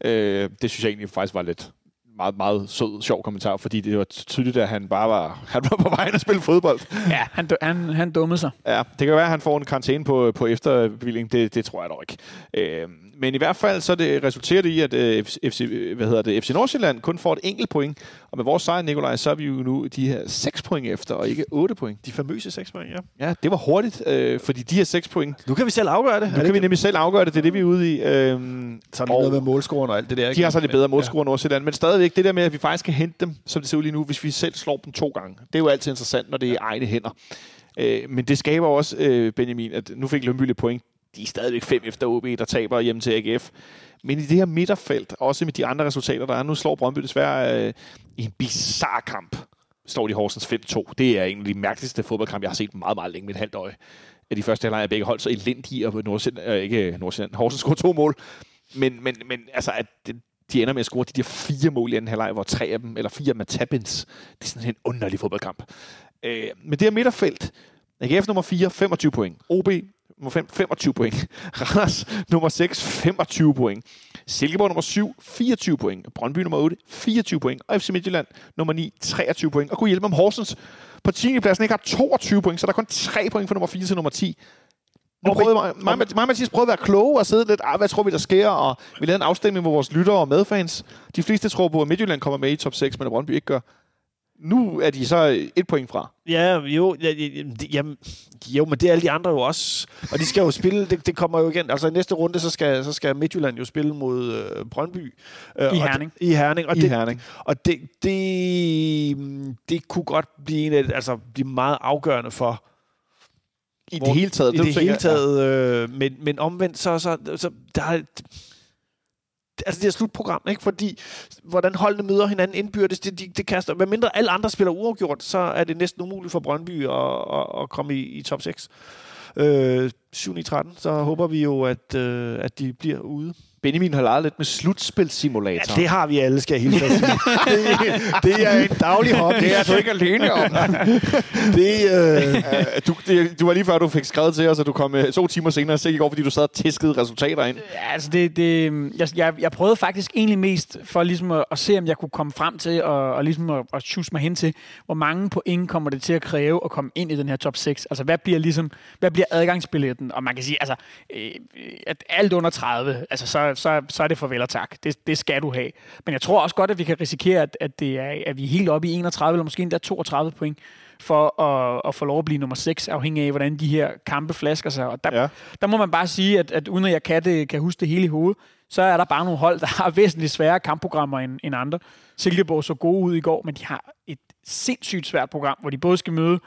Speaker 2: Øh, det synes jeg egentlig faktisk var lidt, meget, meget sød, sjov kommentar, fordi det var tydeligt, at han bare var, han var på vej at spille fodbold.
Speaker 3: Ja, han, han, han dummede sig.
Speaker 2: Ja, det kan være, at han får en karantæne på, på efterbevilling. Det, det tror jeg dog ikke. Øh, men i hvert fald så det resulterer det i, at øh, FC, hvad hedder det, FC Nordsjælland kun får et enkelt point. Og med vores sejr, Nikolaj, så er vi jo nu de her 6 point efter, og ikke 8 point.
Speaker 4: De famøse 6 point, ja.
Speaker 2: Ja, det var hurtigt, øh, fordi de her 6 point...
Speaker 4: Nu kan vi selv afgøre det.
Speaker 2: Nu kan det vi nemlig selv afgøre det, det er det, vi er ude i. Øh, så
Speaker 4: er det noget med målscoren og alt det der.
Speaker 2: Ikke? De har så lidt bedre målscorer ja. Nordsjælland, men stadigvæk det der med, at vi faktisk kan hente dem, som det ser ud lige nu, hvis vi selv slår dem to gange. Det er jo altid interessant, når det er ja. egne hænder. Øh, men det skaber også, øh, Benjamin, at nu fik Lønby lidt point de er stadigvæk fem efter OB, der taber hjem til AGF. Men i det her midterfelt, også med de andre resultater, der er, nu slår Brøndby desværre øh, i en bizarre kamp, står de Horsens 5-2. Det er en af de mærkeligste fodboldkampe, jeg har set meget, meget længe med et halvt øje. Af de første halvleg er begge hold, så elendige, og Nordsjælland, øh, ikke Nordsjælland, Horsens scorer to mål. Men, men, men altså, at de ender med at score de der fire mål i anden halvleg, hvor tre af dem, eller fire med tabins. Det er sådan en underlig fodboldkamp. Øh, men det her midterfelt, AGF nummer 4, 25 point. OB nummer 5, 25 point. Randers nummer 6, 25 point. Silkeborg nummer 7, 24 point. Brøndby nummer 8, 24 point. Og FC Midtjylland nummer 9, 23 point. Og kunne hjælpe om Horsens på 10. pladsen ikke har 22 point, så der er kun 3 point fra nummer 4 til nummer 10. Nu prøvede mig, mig, mig, Mathias prøvede at være kloge og sidde lidt, ah, hvad tror vi, der sker? Og vi lavede en afstemning med vores lyttere og medfans. De fleste tror på, at Midtjylland kommer med i top 6, men at Brøndby ikke gør. Nu er de så et point fra.
Speaker 4: Ja, jo, ja, jamen, jo, men det er alle de andre jo også. Og de skal jo spille, det, det kommer jo igen. Altså i næste runde, så skal, så skal Midtjylland jo spille mod øh, Brøndby.
Speaker 3: Øh, I Herning.
Speaker 4: I Herning. Og
Speaker 2: I
Speaker 4: det,
Speaker 2: Herning.
Speaker 4: Og det, det, det kunne godt blive, en af, altså, blive meget afgørende for,
Speaker 2: i hvor, det hele taget.
Speaker 4: I det, det hele taget, øh, men, men omvendt, så, så, så der er, altså det er slutprogram, ikke? Fordi hvordan holdene møder hinanden indbyrdes, det, det, det kaster. Hvad mindre alle andre spiller uafgjort, så er det næsten umuligt for Brøndby at, at, at komme i, i top 6. Øh, 7-13, så håber vi jo, at, øh, at de bliver ude.
Speaker 2: Benjamin har leget lidt med slutspilsimulator.
Speaker 4: Ja, det har vi alle, skal jeg hilse det, det er en daglig hobby.
Speaker 2: Det er du ikke alene om.
Speaker 4: det, øh...
Speaker 2: du, det, du var lige før, du fik skrevet til os, at du kom øh, to timer senere og i går, fordi du sad og tæskede resultater ind.
Speaker 3: Ja, altså det, det, jeg, jeg, jeg prøvede faktisk egentlig mest for ligesom at, at se, om jeg kunne komme frem til og, og ligesom at, at choose mig hen til, hvor mange point kommer det til at kræve at komme ind i den her top 6. Altså hvad bliver ligesom, hvad bliver adgangsbilletten? Og man kan sige, altså, øh, at alt under 30, altså så så, så, er det farvel og tak. Det, det skal du have. Men jeg tror også godt, at vi kan risikere, at, at, det er, at vi er helt oppe i 31 eller måske endda 32 point for at, at få lov at blive nummer 6, afhængig af, hvordan de her kampe flasker sig. Og der, ja. der må man bare sige, at, at uden at jeg kan, det, kan huske det hele i hovedet, så er der bare nogle hold, der har væsentligt svære kampprogrammer end, end andre. Silkeborg så gode ud i går, men de har et sindssygt svært program, hvor de både skal møde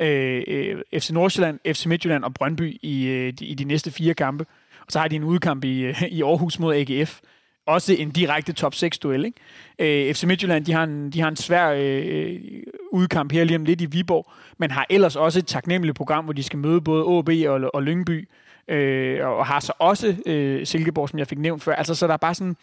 Speaker 3: øh, øh FC Nordsjælland, FC Midtjylland og Brøndby i, øh, de, i de næste fire kampe. Og så har de en udkamp i, øh, i Aarhus mod AGF. Også en direkte top 6-duel. Ikke? Øh, FC Midtjylland de har en, de har en svær øh, udkamp her lige om lidt i Viborg, men har ellers også et taknemmeligt program, hvor de skal møde både AB og, og Lyngby. Øh, og har så også øh, Silkeborg, som jeg fik nævnt før. Altså, så der er bare sådan...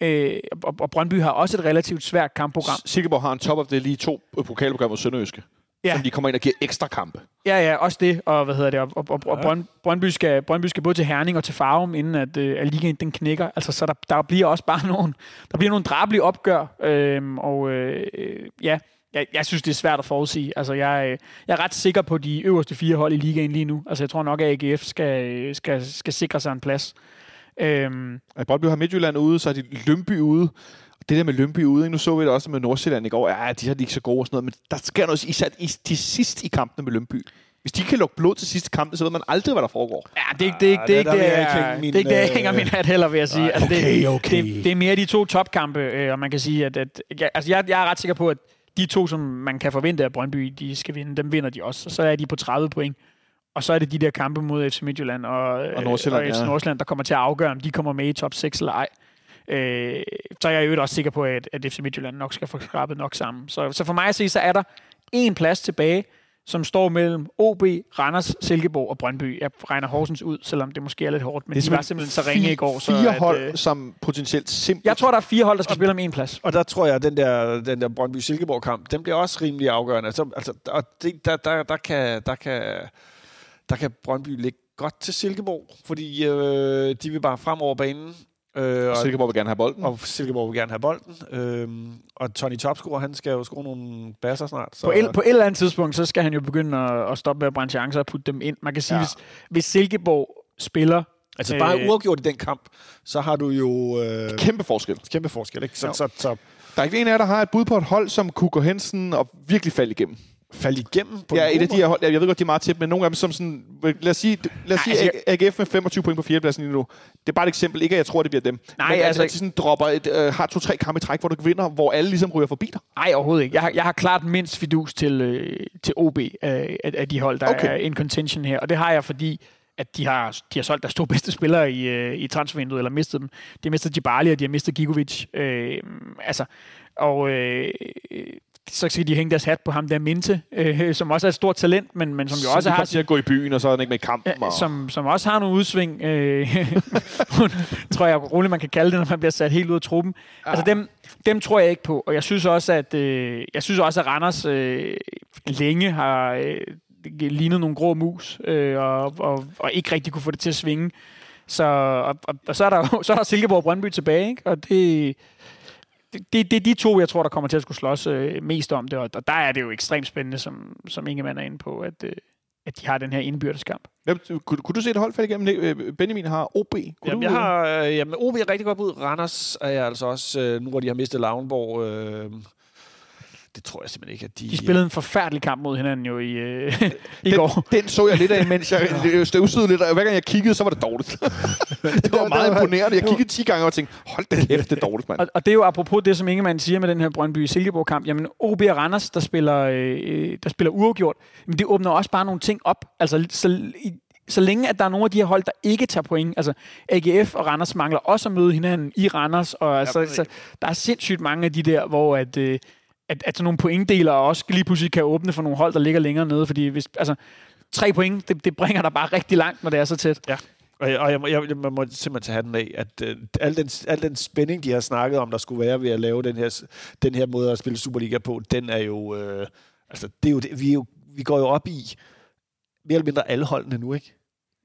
Speaker 3: Øh, og, og Brøndby har også et relativt svært kampprogram.
Speaker 2: Silkeborg har en top of det lige to øh, pokalprogrammer Sønderøske ja. som de kommer ind og giver ekstra kampe.
Speaker 3: Ja, ja, også det. Og hvad hedder det? Og, og, og ja. Brøndby, skal, Brøndby skal både til Herning og til Farum, inden at, øh, at ligaen den knækker. Altså, så der, der bliver også bare nogle, der bliver nogle drabelige opgør. Øhm, og øh, ja, jeg, jeg synes, det er svært at forudsige. Altså, jeg, øh, jeg er ret sikker på de øverste fire hold i ligaen lige nu. Altså, jeg tror nok, at AGF skal, skal, skal sikre sig en plads.
Speaker 2: Øhm, Brøndby har Midtjylland ude, så er de Lømby ude det der med Lønby ude, nu så vi det også med Nordsjælland i går, ja, de har ikke så gode og sådan noget, men der sker noget især i, de sidste i kampene med Lønby. Hvis de kan lukke blod til sidste kamp, så ved man aldrig, hvad der foregår.
Speaker 3: Ja, det, det, det, det, det, det, det, er, det er ikke det, jeg hænger min hat heller, vil jeg sige. Altså,
Speaker 4: det, okay.
Speaker 3: Det, det er mere de to topkampe, øh, og man kan sige, at, at ja, altså, jeg, jeg er ret sikker på, at de to, som man kan forvente, at Brøndby de skal vinde, dem vinder de også. Og så er de på 30 point. Og så er det de der kampe mod FC Midtjylland og, og Nordsjælland, og FC Nordsjælland, der kommer til at afgøre, om de kommer med i top 6 eller ej. Øh, så er jeg jo også sikker på, at, at FC Midtjylland nok skal få skrabet nok sammen. Så, så for mig at se, så er der en plads tilbage, som står mellem OB, Randers, Silkeborg og Brøndby. Jeg regner Horsens ud, selvom det måske er lidt hårdt, men det de var simpelthen så ringe i går.
Speaker 2: Så fire at, hold, øh, som potentielt simpelt...
Speaker 3: Jeg tror, der er fire hold, der skal og, spille om en plads.
Speaker 4: Og der tror jeg, at den der, den der Brøndby-Silkeborg-kamp, den bliver også rimelig afgørende. Altså, altså, og det, der, der, der, kan, der, kan, der kan Brøndby ligge godt til Silkeborg, fordi øh, de vil bare frem over banen.
Speaker 2: Øh, og Silkeborg vil gerne have bolden.
Speaker 4: Og Silkeborg vil gerne have bolden. Øh, og Tony Topscore, han skal jo score nogle basser snart.
Speaker 3: Så. På, et, på et eller andet tidspunkt, så skal han jo begynde at, at stoppe med at brænde chancer og putte dem ind. Man kan sige, ja. hvis, hvis Silkeborg spiller
Speaker 4: Altså bare øh, uafgjort i den kamp, så har du jo... Øh,
Speaker 2: kæmpe forskel.
Speaker 4: Kæmpe forskel, ikke? Så, så, så,
Speaker 2: der er ikke en af jer, der har et bud på et hold, som kunne gå hen sådan og virkelig falde igennem
Speaker 4: falde igennem
Speaker 2: på Ja, et af de her hold, jeg ved godt, de er meget tæt, men nogle af dem som sådan, lad os sige, lad os sige altså, AGF med 25 point på fjerdepladsen lige nu. Det er bare et eksempel, ikke at jeg tror, det bliver dem. Nej, men, altså, at de sådan dropper et, uh, har to-tre kampe i træk, hvor du vinder, hvor alle ligesom ryger forbi dig.
Speaker 3: Nej, overhovedet ikke. Jeg har, jeg har klart mindst fidus til, øh, til OB af, af de hold, der okay. er in contention her, og det har jeg, fordi at de har, de har solgt deres to bedste spillere i, øh, i transfervinduet, eller mistet dem. De har mistet Djibali, og de har mistet Gigovic. Øh, altså, og øh, så skal de hænge deres hat på ham der Minte, øh, som også er et stort talent, men, men som jo også har...
Speaker 2: til at gå i byen, og så er han ikke med i kampen.
Speaker 3: Og... Som, som også har nogle udsving, øh, tror jeg roligt, man kan kalde det, når man bliver sat helt ud af truppen. Ja. Altså dem, dem tror jeg ikke på, og jeg synes også, at, øh, jeg synes også, at Randers øh, længe har øh, lignet nogle grå mus, øh, og, og, og ikke rigtig kunne få det til at svinge. Så, og, og, og så, er der, så er der Silkeborg og Brøndby tilbage, ikke? og det det, det er de to, jeg tror, der kommer til at skulle slås øh, mest om det, og, og der er det jo ekstremt spændende, som, som Ingemann er inde på, at, øh, at de har den her indbyrdeskamp.
Speaker 2: Jamen, kunne, kunne du se et hold falde igennem? Øh, Benjamin har OB. Kunne
Speaker 4: jamen,
Speaker 2: du,
Speaker 4: jeg har, øh, jamen, OB er rigtig godt ud. Randers er jeg altså også, øh, nu hvor de har mistet Lavnborg, øh, det tror jeg simpelthen ikke, at de...
Speaker 3: De spillede en forfærdelig kamp mod hinanden jo i, øh, i
Speaker 2: den,
Speaker 3: går.
Speaker 2: Den så jeg lidt af, mens jeg støvsugede lidt, og hver gang jeg kiggede, så var det dårligt. det var meget imponerende. Jeg kiggede 10 gange og tænkte, hold da kæft, det er dårligt, mand.
Speaker 3: Og, og det er jo apropos det, som Ingemann siger med den her Brøndby-Silkeborg-kamp. Jamen, OB og Randers, der spiller, øh, der spiller uafgjort, men det åbner også bare nogle ting op. Altså, så, i, så længe at der er nogle af de her hold, der ikke tager point, altså AGF og Randers mangler også at møde hinanden i Randers, og altså, ja, så, der er sindssygt mange af de der, hvor at, øh, at, at sådan nogle pointdeler også lige pludselig kan åbne for nogle hold, der ligger længere nede, fordi hvis, altså, tre point, det, det bringer dig bare rigtig langt, når det er så tæt.
Speaker 4: Ja. Og jeg, og jeg, jeg, jeg, man må simpelthen tage den af, at øh, al, den, al den spænding, de har snakket om, der skulle være ved at lave den her, den her måde at spille Superliga på, den er jo... Øh, altså, det er jo det, vi, er jo, vi går jo op i mere eller mindre alle holdene nu, ikke?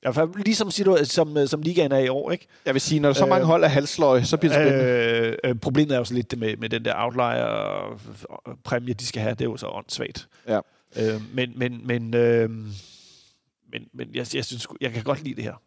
Speaker 4: I hvert fald ligesom som, øh, som ligaen er i år, ikke?
Speaker 2: Jeg vil sige, når der så mange øh, hold er halsløg, så bliver det spændende.
Speaker 4: Øh, øh, problemet er jo så lidt det med, med den der outlier-præmie, de skal have. Det er jo så åndssvagt.
Speaker 2: Ja.
Speaker 4: Øh, men, men, men, øh, men, men jeg, jeg, synes, jeg kan godt lide det her.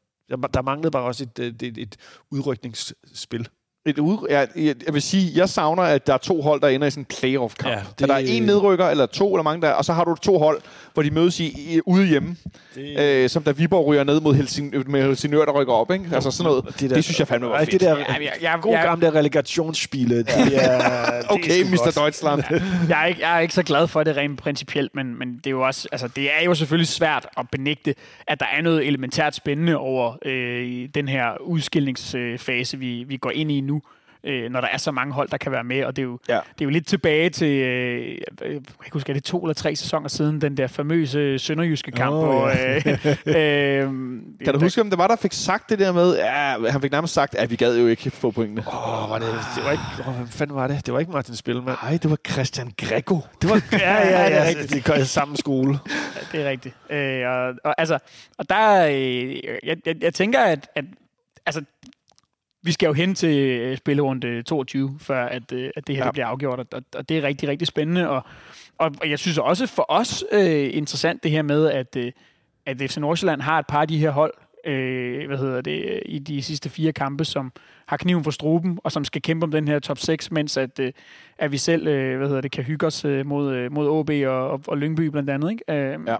Speaker 4: Der manglede bare også et, et, et, et udrykningsspil
Speaker 2: et ud, jeg, jeg vil sige, jeg savner, at der er to hold, der ender i sådan en playoff-kamp. Ja, det, der er en nedrykker, eller to, eller mange der, og så har du to hold, hvor de mødes i, i ude hjemme. Det... Øh, som da Viborg ryger ned mod Helsing, med Helsingør, der rykker op. Ikke? Altså sådan noget. Det, der, det synes jeg fandme var fedt.
Speaker 4: Det der, ja, jeg, jeg, god gamle relegationsspil. Det er,
Speaker 2: okay, Mr. Deutschland.
Speaker 3: jeg, er ikke, jeg er ikke så glad for det rent principielt, men, men det er jo også, altså, det er jo selvfølgelig svært at benægte, at der er noget elementært spændende over øh, den her udskilningsfase, vi, vi går ind i nu øh, når der er så mange hold, der kan være med. Og det er jo, ja. det er jo lidt tilbage til, øh, jeg kan huske, er det to eller tre sæsoner siden, den der famøse sønderjyske kamp. Oh, hvor, ja. øh,
Speaker 2: øh, kan du huske, om det var, der fik sagt det der med, ja, han fik nærmest sagt, at vi gad jo ikke få pointene.
Speaker 4: Åh, oh, var det, det var ikke, oh, hvad fanden var det? Det var ikke Martin Spilman.
Speaker 2: Nej, det var Christian Greco.
Speaker 4: Det var, ja, ja, ja, det er rigtigt. Det er samme skole.
Speaker 3: Ja, det er rigtigt. Øh, og, og, altså, og der, øh, jeg, jeg, jeg tænker, at, at altså, vi skal jo hen til øh, spillerunde 22, før at, øh, at det her ja. det bliver afgjort, og, og det er rigtig, rigtig spændende. Og, og jeg synes også for os øh, interessant det her med, at, øh, at FC Nordsjælland har et par af de her hold, øh, hvad hedder det, i de sidste fire kampe, som har kniven for struben, og som skal kæmpe om den her top 6, mens at, øh, at vi selv, øh, hvad hedder det, kan hygge os øh, mod, mod OB og, og, og Lyngby blandt andet. Ikke? Øh, ja.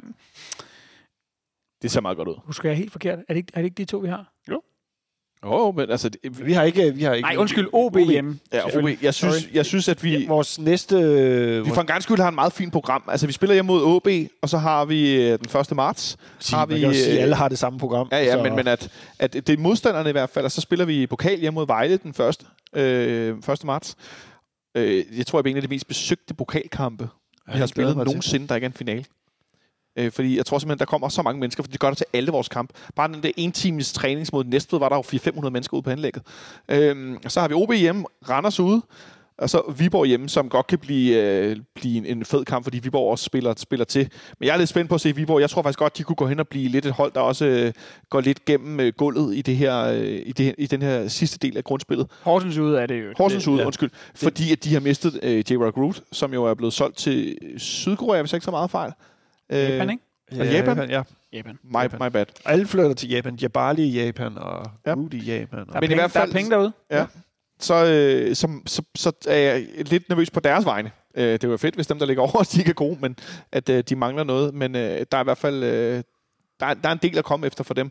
Speaker 2: Det ser meget godt ud.
Speaker 3: Husker jeg helt forkert? Er det, ikke, er det ikke de to, vi har?
Speaker 2: Åh, oh, men altså... Det,
Speaker 4: vi har ikke... Vi har ikke
Speaker 3: Nej, undskyld, OB, OB hjemme.
Speaker 2: Ja, OB. Jeg synes, jeg synes, at vi... Ja,
Speaker 4: vores næste...
Speaker 2: Vi for en gang skyld har en meget fint program. Altså, vi spiller hjemme mod OB, og så har vi øh, den 1. marts...
Speaker 4: Sige,
Speaker 2: har
Speaker 4: vi, man kan sige, alle har det samme program.
Speaker 2: Ja, ja, så. men, men at, at det er modstanderne i hvert fald, og så spiller vi pokal hjemme mod Vejle den 1. Øh, 1. marts. Øh, jeg tror, det er en af de mest besøgte pokalkampe, ja, vi har spillet nogensinde, der ikke er en finale. Øh, fordi jeg tror simpelthen, der kommer så mange mennesker, for de gør det til alle vores kamp. Bare den der en times trænings mod Næstved, var der jo 400-500 mennesker ude på anlægget. Øh, så har vi OB hjemme, Randers ude, og så Viborg hjemme, som godt kan blive, øh, blive en, en fed kamp, fordi Viborg også spiller, spiller til. Men jeg er lidt spændt på at se Viborg. Jeg tror faktisk godt, de kunne gå hen og blive lidt et hold, der også øh, går lidt gennem øh, gulvet i, det her, øh, i, det, i den her sidste del af grundspillet.
Speaker 3: Horsens ude er det jo.
Speaker 2: Horsens ude, ja. undskyld. Fordi at de har mistet øh, J. Rock Root, som jo er blevet solgt til Sydkorea, hvis jeg ikke så meget fejl.
Speaker 3: Japan, ikke?
Speaker 2: Og Japan?
Speaker 4: Ja.
Speaker 3: Japan.
Speaker 2: My, my bad.
Speaker 4: Alle flytter til Japan. Jabali i Japan og ja. Rudy i Japan. Og
Speaker 3: der, er Men penge, i hvert fald, der er penge derude.
Speaker 2: Ja. Så, øh, så, så, så er jeg lidt nervøs på deres vegne. Øh, det var fedt, hvis dem, der ligger over, de ikke er gode, men at øh, de mangler noget. Men øh, der er i hvert fald øh, der, er, der er en del at komme efter for dem.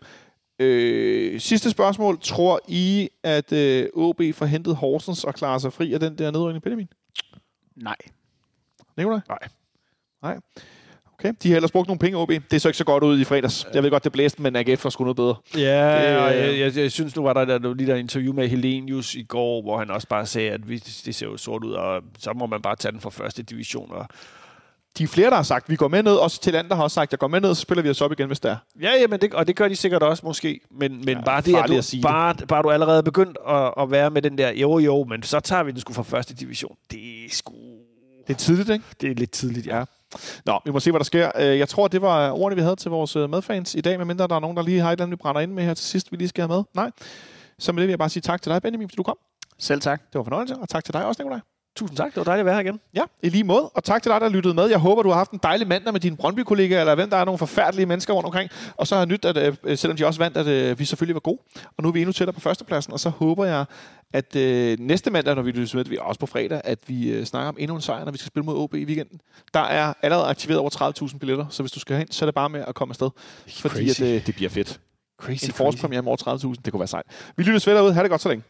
Speaker 2: Øh, sidste spørgsmål. Tror I, at øh, OB får hentet Horsens og klarer sig fri af den der nedrykning, Benjamin?
Speaker 3: Nej.
Speaker 2: Nikolaj?
Speaker 4: Nej.
Speaker 2: Nej. Okay, de har ellers brugt nogle penge, OB. Det så ikke så godt ud i fredags. Jeg ved godt, det blæste, men AGF var sgu noget bedre.
Speaker 4: Ja, det, og jeg, jeg, jeg, synes, nu var der, der lige der interview med Helenius i går, hvor han også bare sagde, at vi, det ser jo sort ud, og så må man bare tage den fra første division. Og
Speaker 2: de er flere, der har sagt, at vi går med ned. Også til andre har også sagt, at jeg går med ned, så spiller vi os op igen, hvis det er.
Speaker 4: Ja, ja men det, og det gør de sikkert også måske. Men, men ja, bare det, at du, at bare, det. bare du allerede begyndt at, at være med den der, jo jo, men så tager vi den sgu fra første division. Det er sgu...
Speaker 2: Det er tidligt, ikke?
Speaker 4: Det er lidt tidligt, ja.
Speaker 2: Nå, vi må se, hvad der sker. Øh, jeg tror, det var ordene, vi havde til vores øh, medfans i dag, medmindre der er nogen, der lige har et eller andet, vi brænder ind med her til sidst, vi lige skal have med. Nej. Så med det vil jeg bare sige tak til dig, Benjamin, fordi du kom.
Speaker 3: Selv tak.
Speaker 2: Det var fornøjelse, og tak til dig også, Nikolaj.
Speaker 4: Tusind tak. Det var dejligt at være her igen.
Speaker 2: Ja, i lige måde. Og tak til dig, der lyttede med. Jeg håber, du har haft en dejlig mandag med dine Brøndby-kollegaer, eller hvem der er nogle forfærdelige mennesker rundt omkring. Og så har jeg nyt, at øh, selvom de også vandt, at øh, vi selvfølgelig var gode. Og nu er vi endnu tættere på førstepladsen, og så håber jeg, at øh, næste mandag, når vi lytter med, vi er også på fredag, at vi øh, snakker om endnu en sejr, når vi skal spille mod OB i weekenden. Der er allerede aktiveret over 30.000 billetter, så hvis du skal hen, så er det bare med at komme afsted. Fordi at, øh, det bliver fedt.
Speaker 4: Crazy,
Speaker 2: en forårspremiere med over 30.000, det kunne være sejt. Vi lytter ved derude. Ha' det godt så længe.